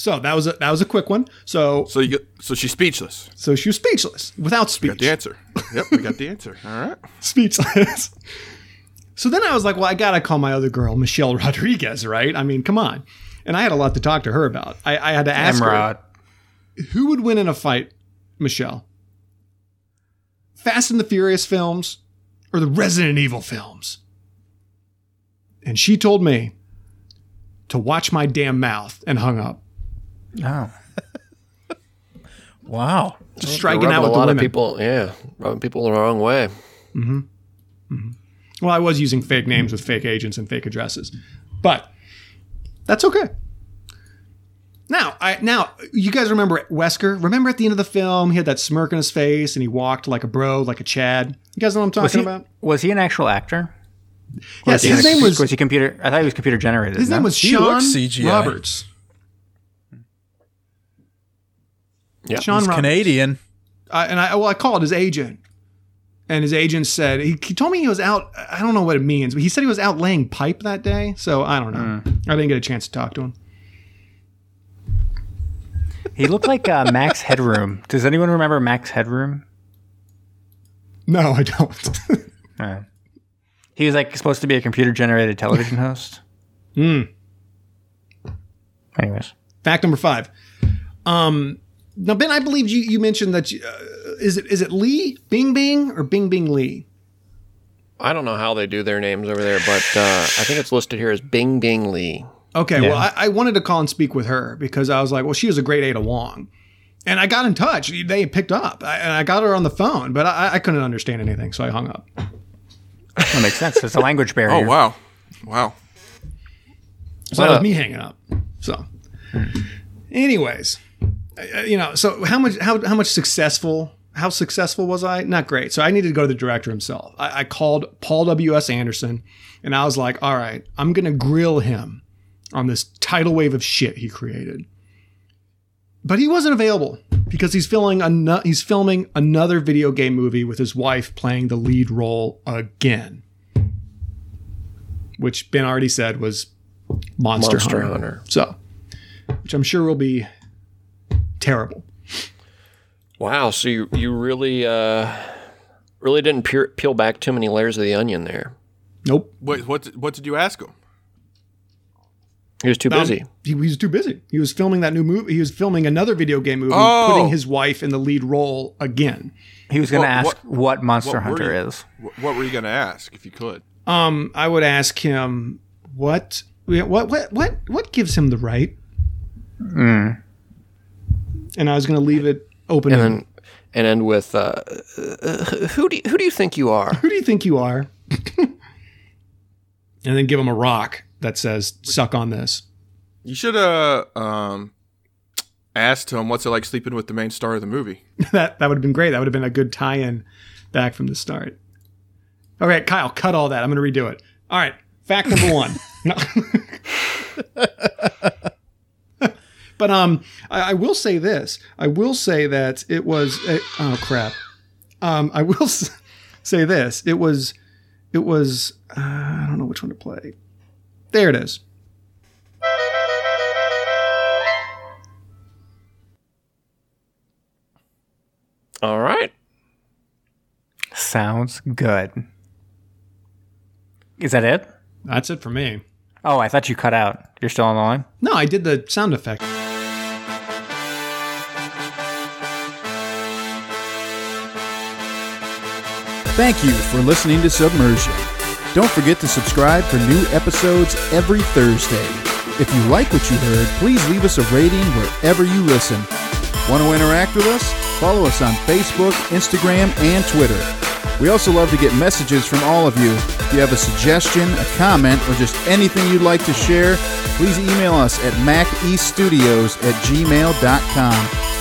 So that was a, that was a quick one. So So you get, so she's speechless. so she was speechless, without speech. Got speech. the answer. Yep, we got the answer. All right. speechless. so then I was like, well, I gotta call my other girl, Michelle Rodriguez, right? I mean, come on. And I had a lot to talk to her about. I, I had to ask her who would win in a fight, Michelle? Fast and the Furious films or the Resident Evil films? And she told me to watch my damn mouth and hung up. Oh. Wow. Just striking out with a the lot women. of people. Yeah, rubbing people the wrong way. Mhm. Mhm. Well, I was using fake names with fake agents and fake addresses, but that's okay. Now, I now you guys remember Wesker? Remember at the end of the film, he had that smirk on his face and he walked like a bro, like a Chad. You guys know what I'm Was talking he, about? was he an actual actor? Yes, Was his he- name was Was he computer? I thought he was computer generated. his no? name was Shawn CGI. Roberts. Yeah. Shawn He's Roberts. Canadian. Uh, and I well, I called his agent, and his agent said he, he told me he was out. I don't know what it means, but he said he was out laying pipe that day. So I don't know. I didn't get a chance to talk to him. He looked like uh, Max Headroom. Does anyone remember Max Headroom? No, I don't. Uh, he was like supposed to be a computer generated television host. Hmm. Anyways, Fact number five. Um, now Ben, I believe you. You mentioned that. You, uh, is it is it Lee Bing Bing or Bingbing Li? I don't know how they do their names over there, but uh, I think it's listed here as Bingbing Li. Okay, Yeah. well, I, I wanted to call and speak with her because I was like, well, she was a great Ada Wong. And I got in touch. They picked up. I, and I got her on the phone, but I, I couldn't understand anything, so I hung up. that makes sense. It's a language barrier. Oh wow, wow. So that was me hanging up. So, anyways, uh, you know, so how much how how much successful how successful was I? Not great. So I needed to go to the director himself. I, I called Paul W S Anderson, and I was like, all right, I'm gonna grill him on this tidal wave of shit he created. But he wasn't available because he's filming ano- he's filming another video game movie with his wife playing the lead role again, which Ben already said was Monster, Monster Hunter. Hunter. So, which I'm sure will be terrible. Wow, so you you really uh, really didn't peel, peel back too many layers of the onion there. Nope. What what what did you ask him? He was too Um, busy. he, he was too busy. He was filming that new movie. He was filming another video game movie, Oh. putting his wife in the lead role again. He was going to ask what- what, Monster what Hunter you- is. What were you going to ask if you could? Um, I would ask him what what what what what gives him the right, Hmm. And I was going to leave it open. And then and end with uh, uh, who do you, who do you think you are? Who do you think you are? and then give him a rock that says "suck on this." You should have um, asked him what's it like sleeping with the main star of the movie. that that would have been great. That would have been a good tie-in back from the start. All right, Kyle, cut all that. I'm going to redo it. All right, fact number one. No. but um, I, I will say this. I will say that it was. A, oh crap. Um, I will say this. It was. It was. Uh, I don't know which one to play. There it is. All right. Sounds good. Is that it? That's it for me. Oh, I thought you cut out. You're still on the line? No, I did the sound effect. Thank you for listening to Submersion. Don't forget to subscribe for new episodes every Thursday. If you like what you heard, please leave us a rating wherever you listen. Want to interact with us? Follow us on Facebook, Instagram, and Twitter. We also love to get messages from all of you. If you have a suggestion, a comment, or just anything you'd like to share, please email us at macestudios at gmail.com.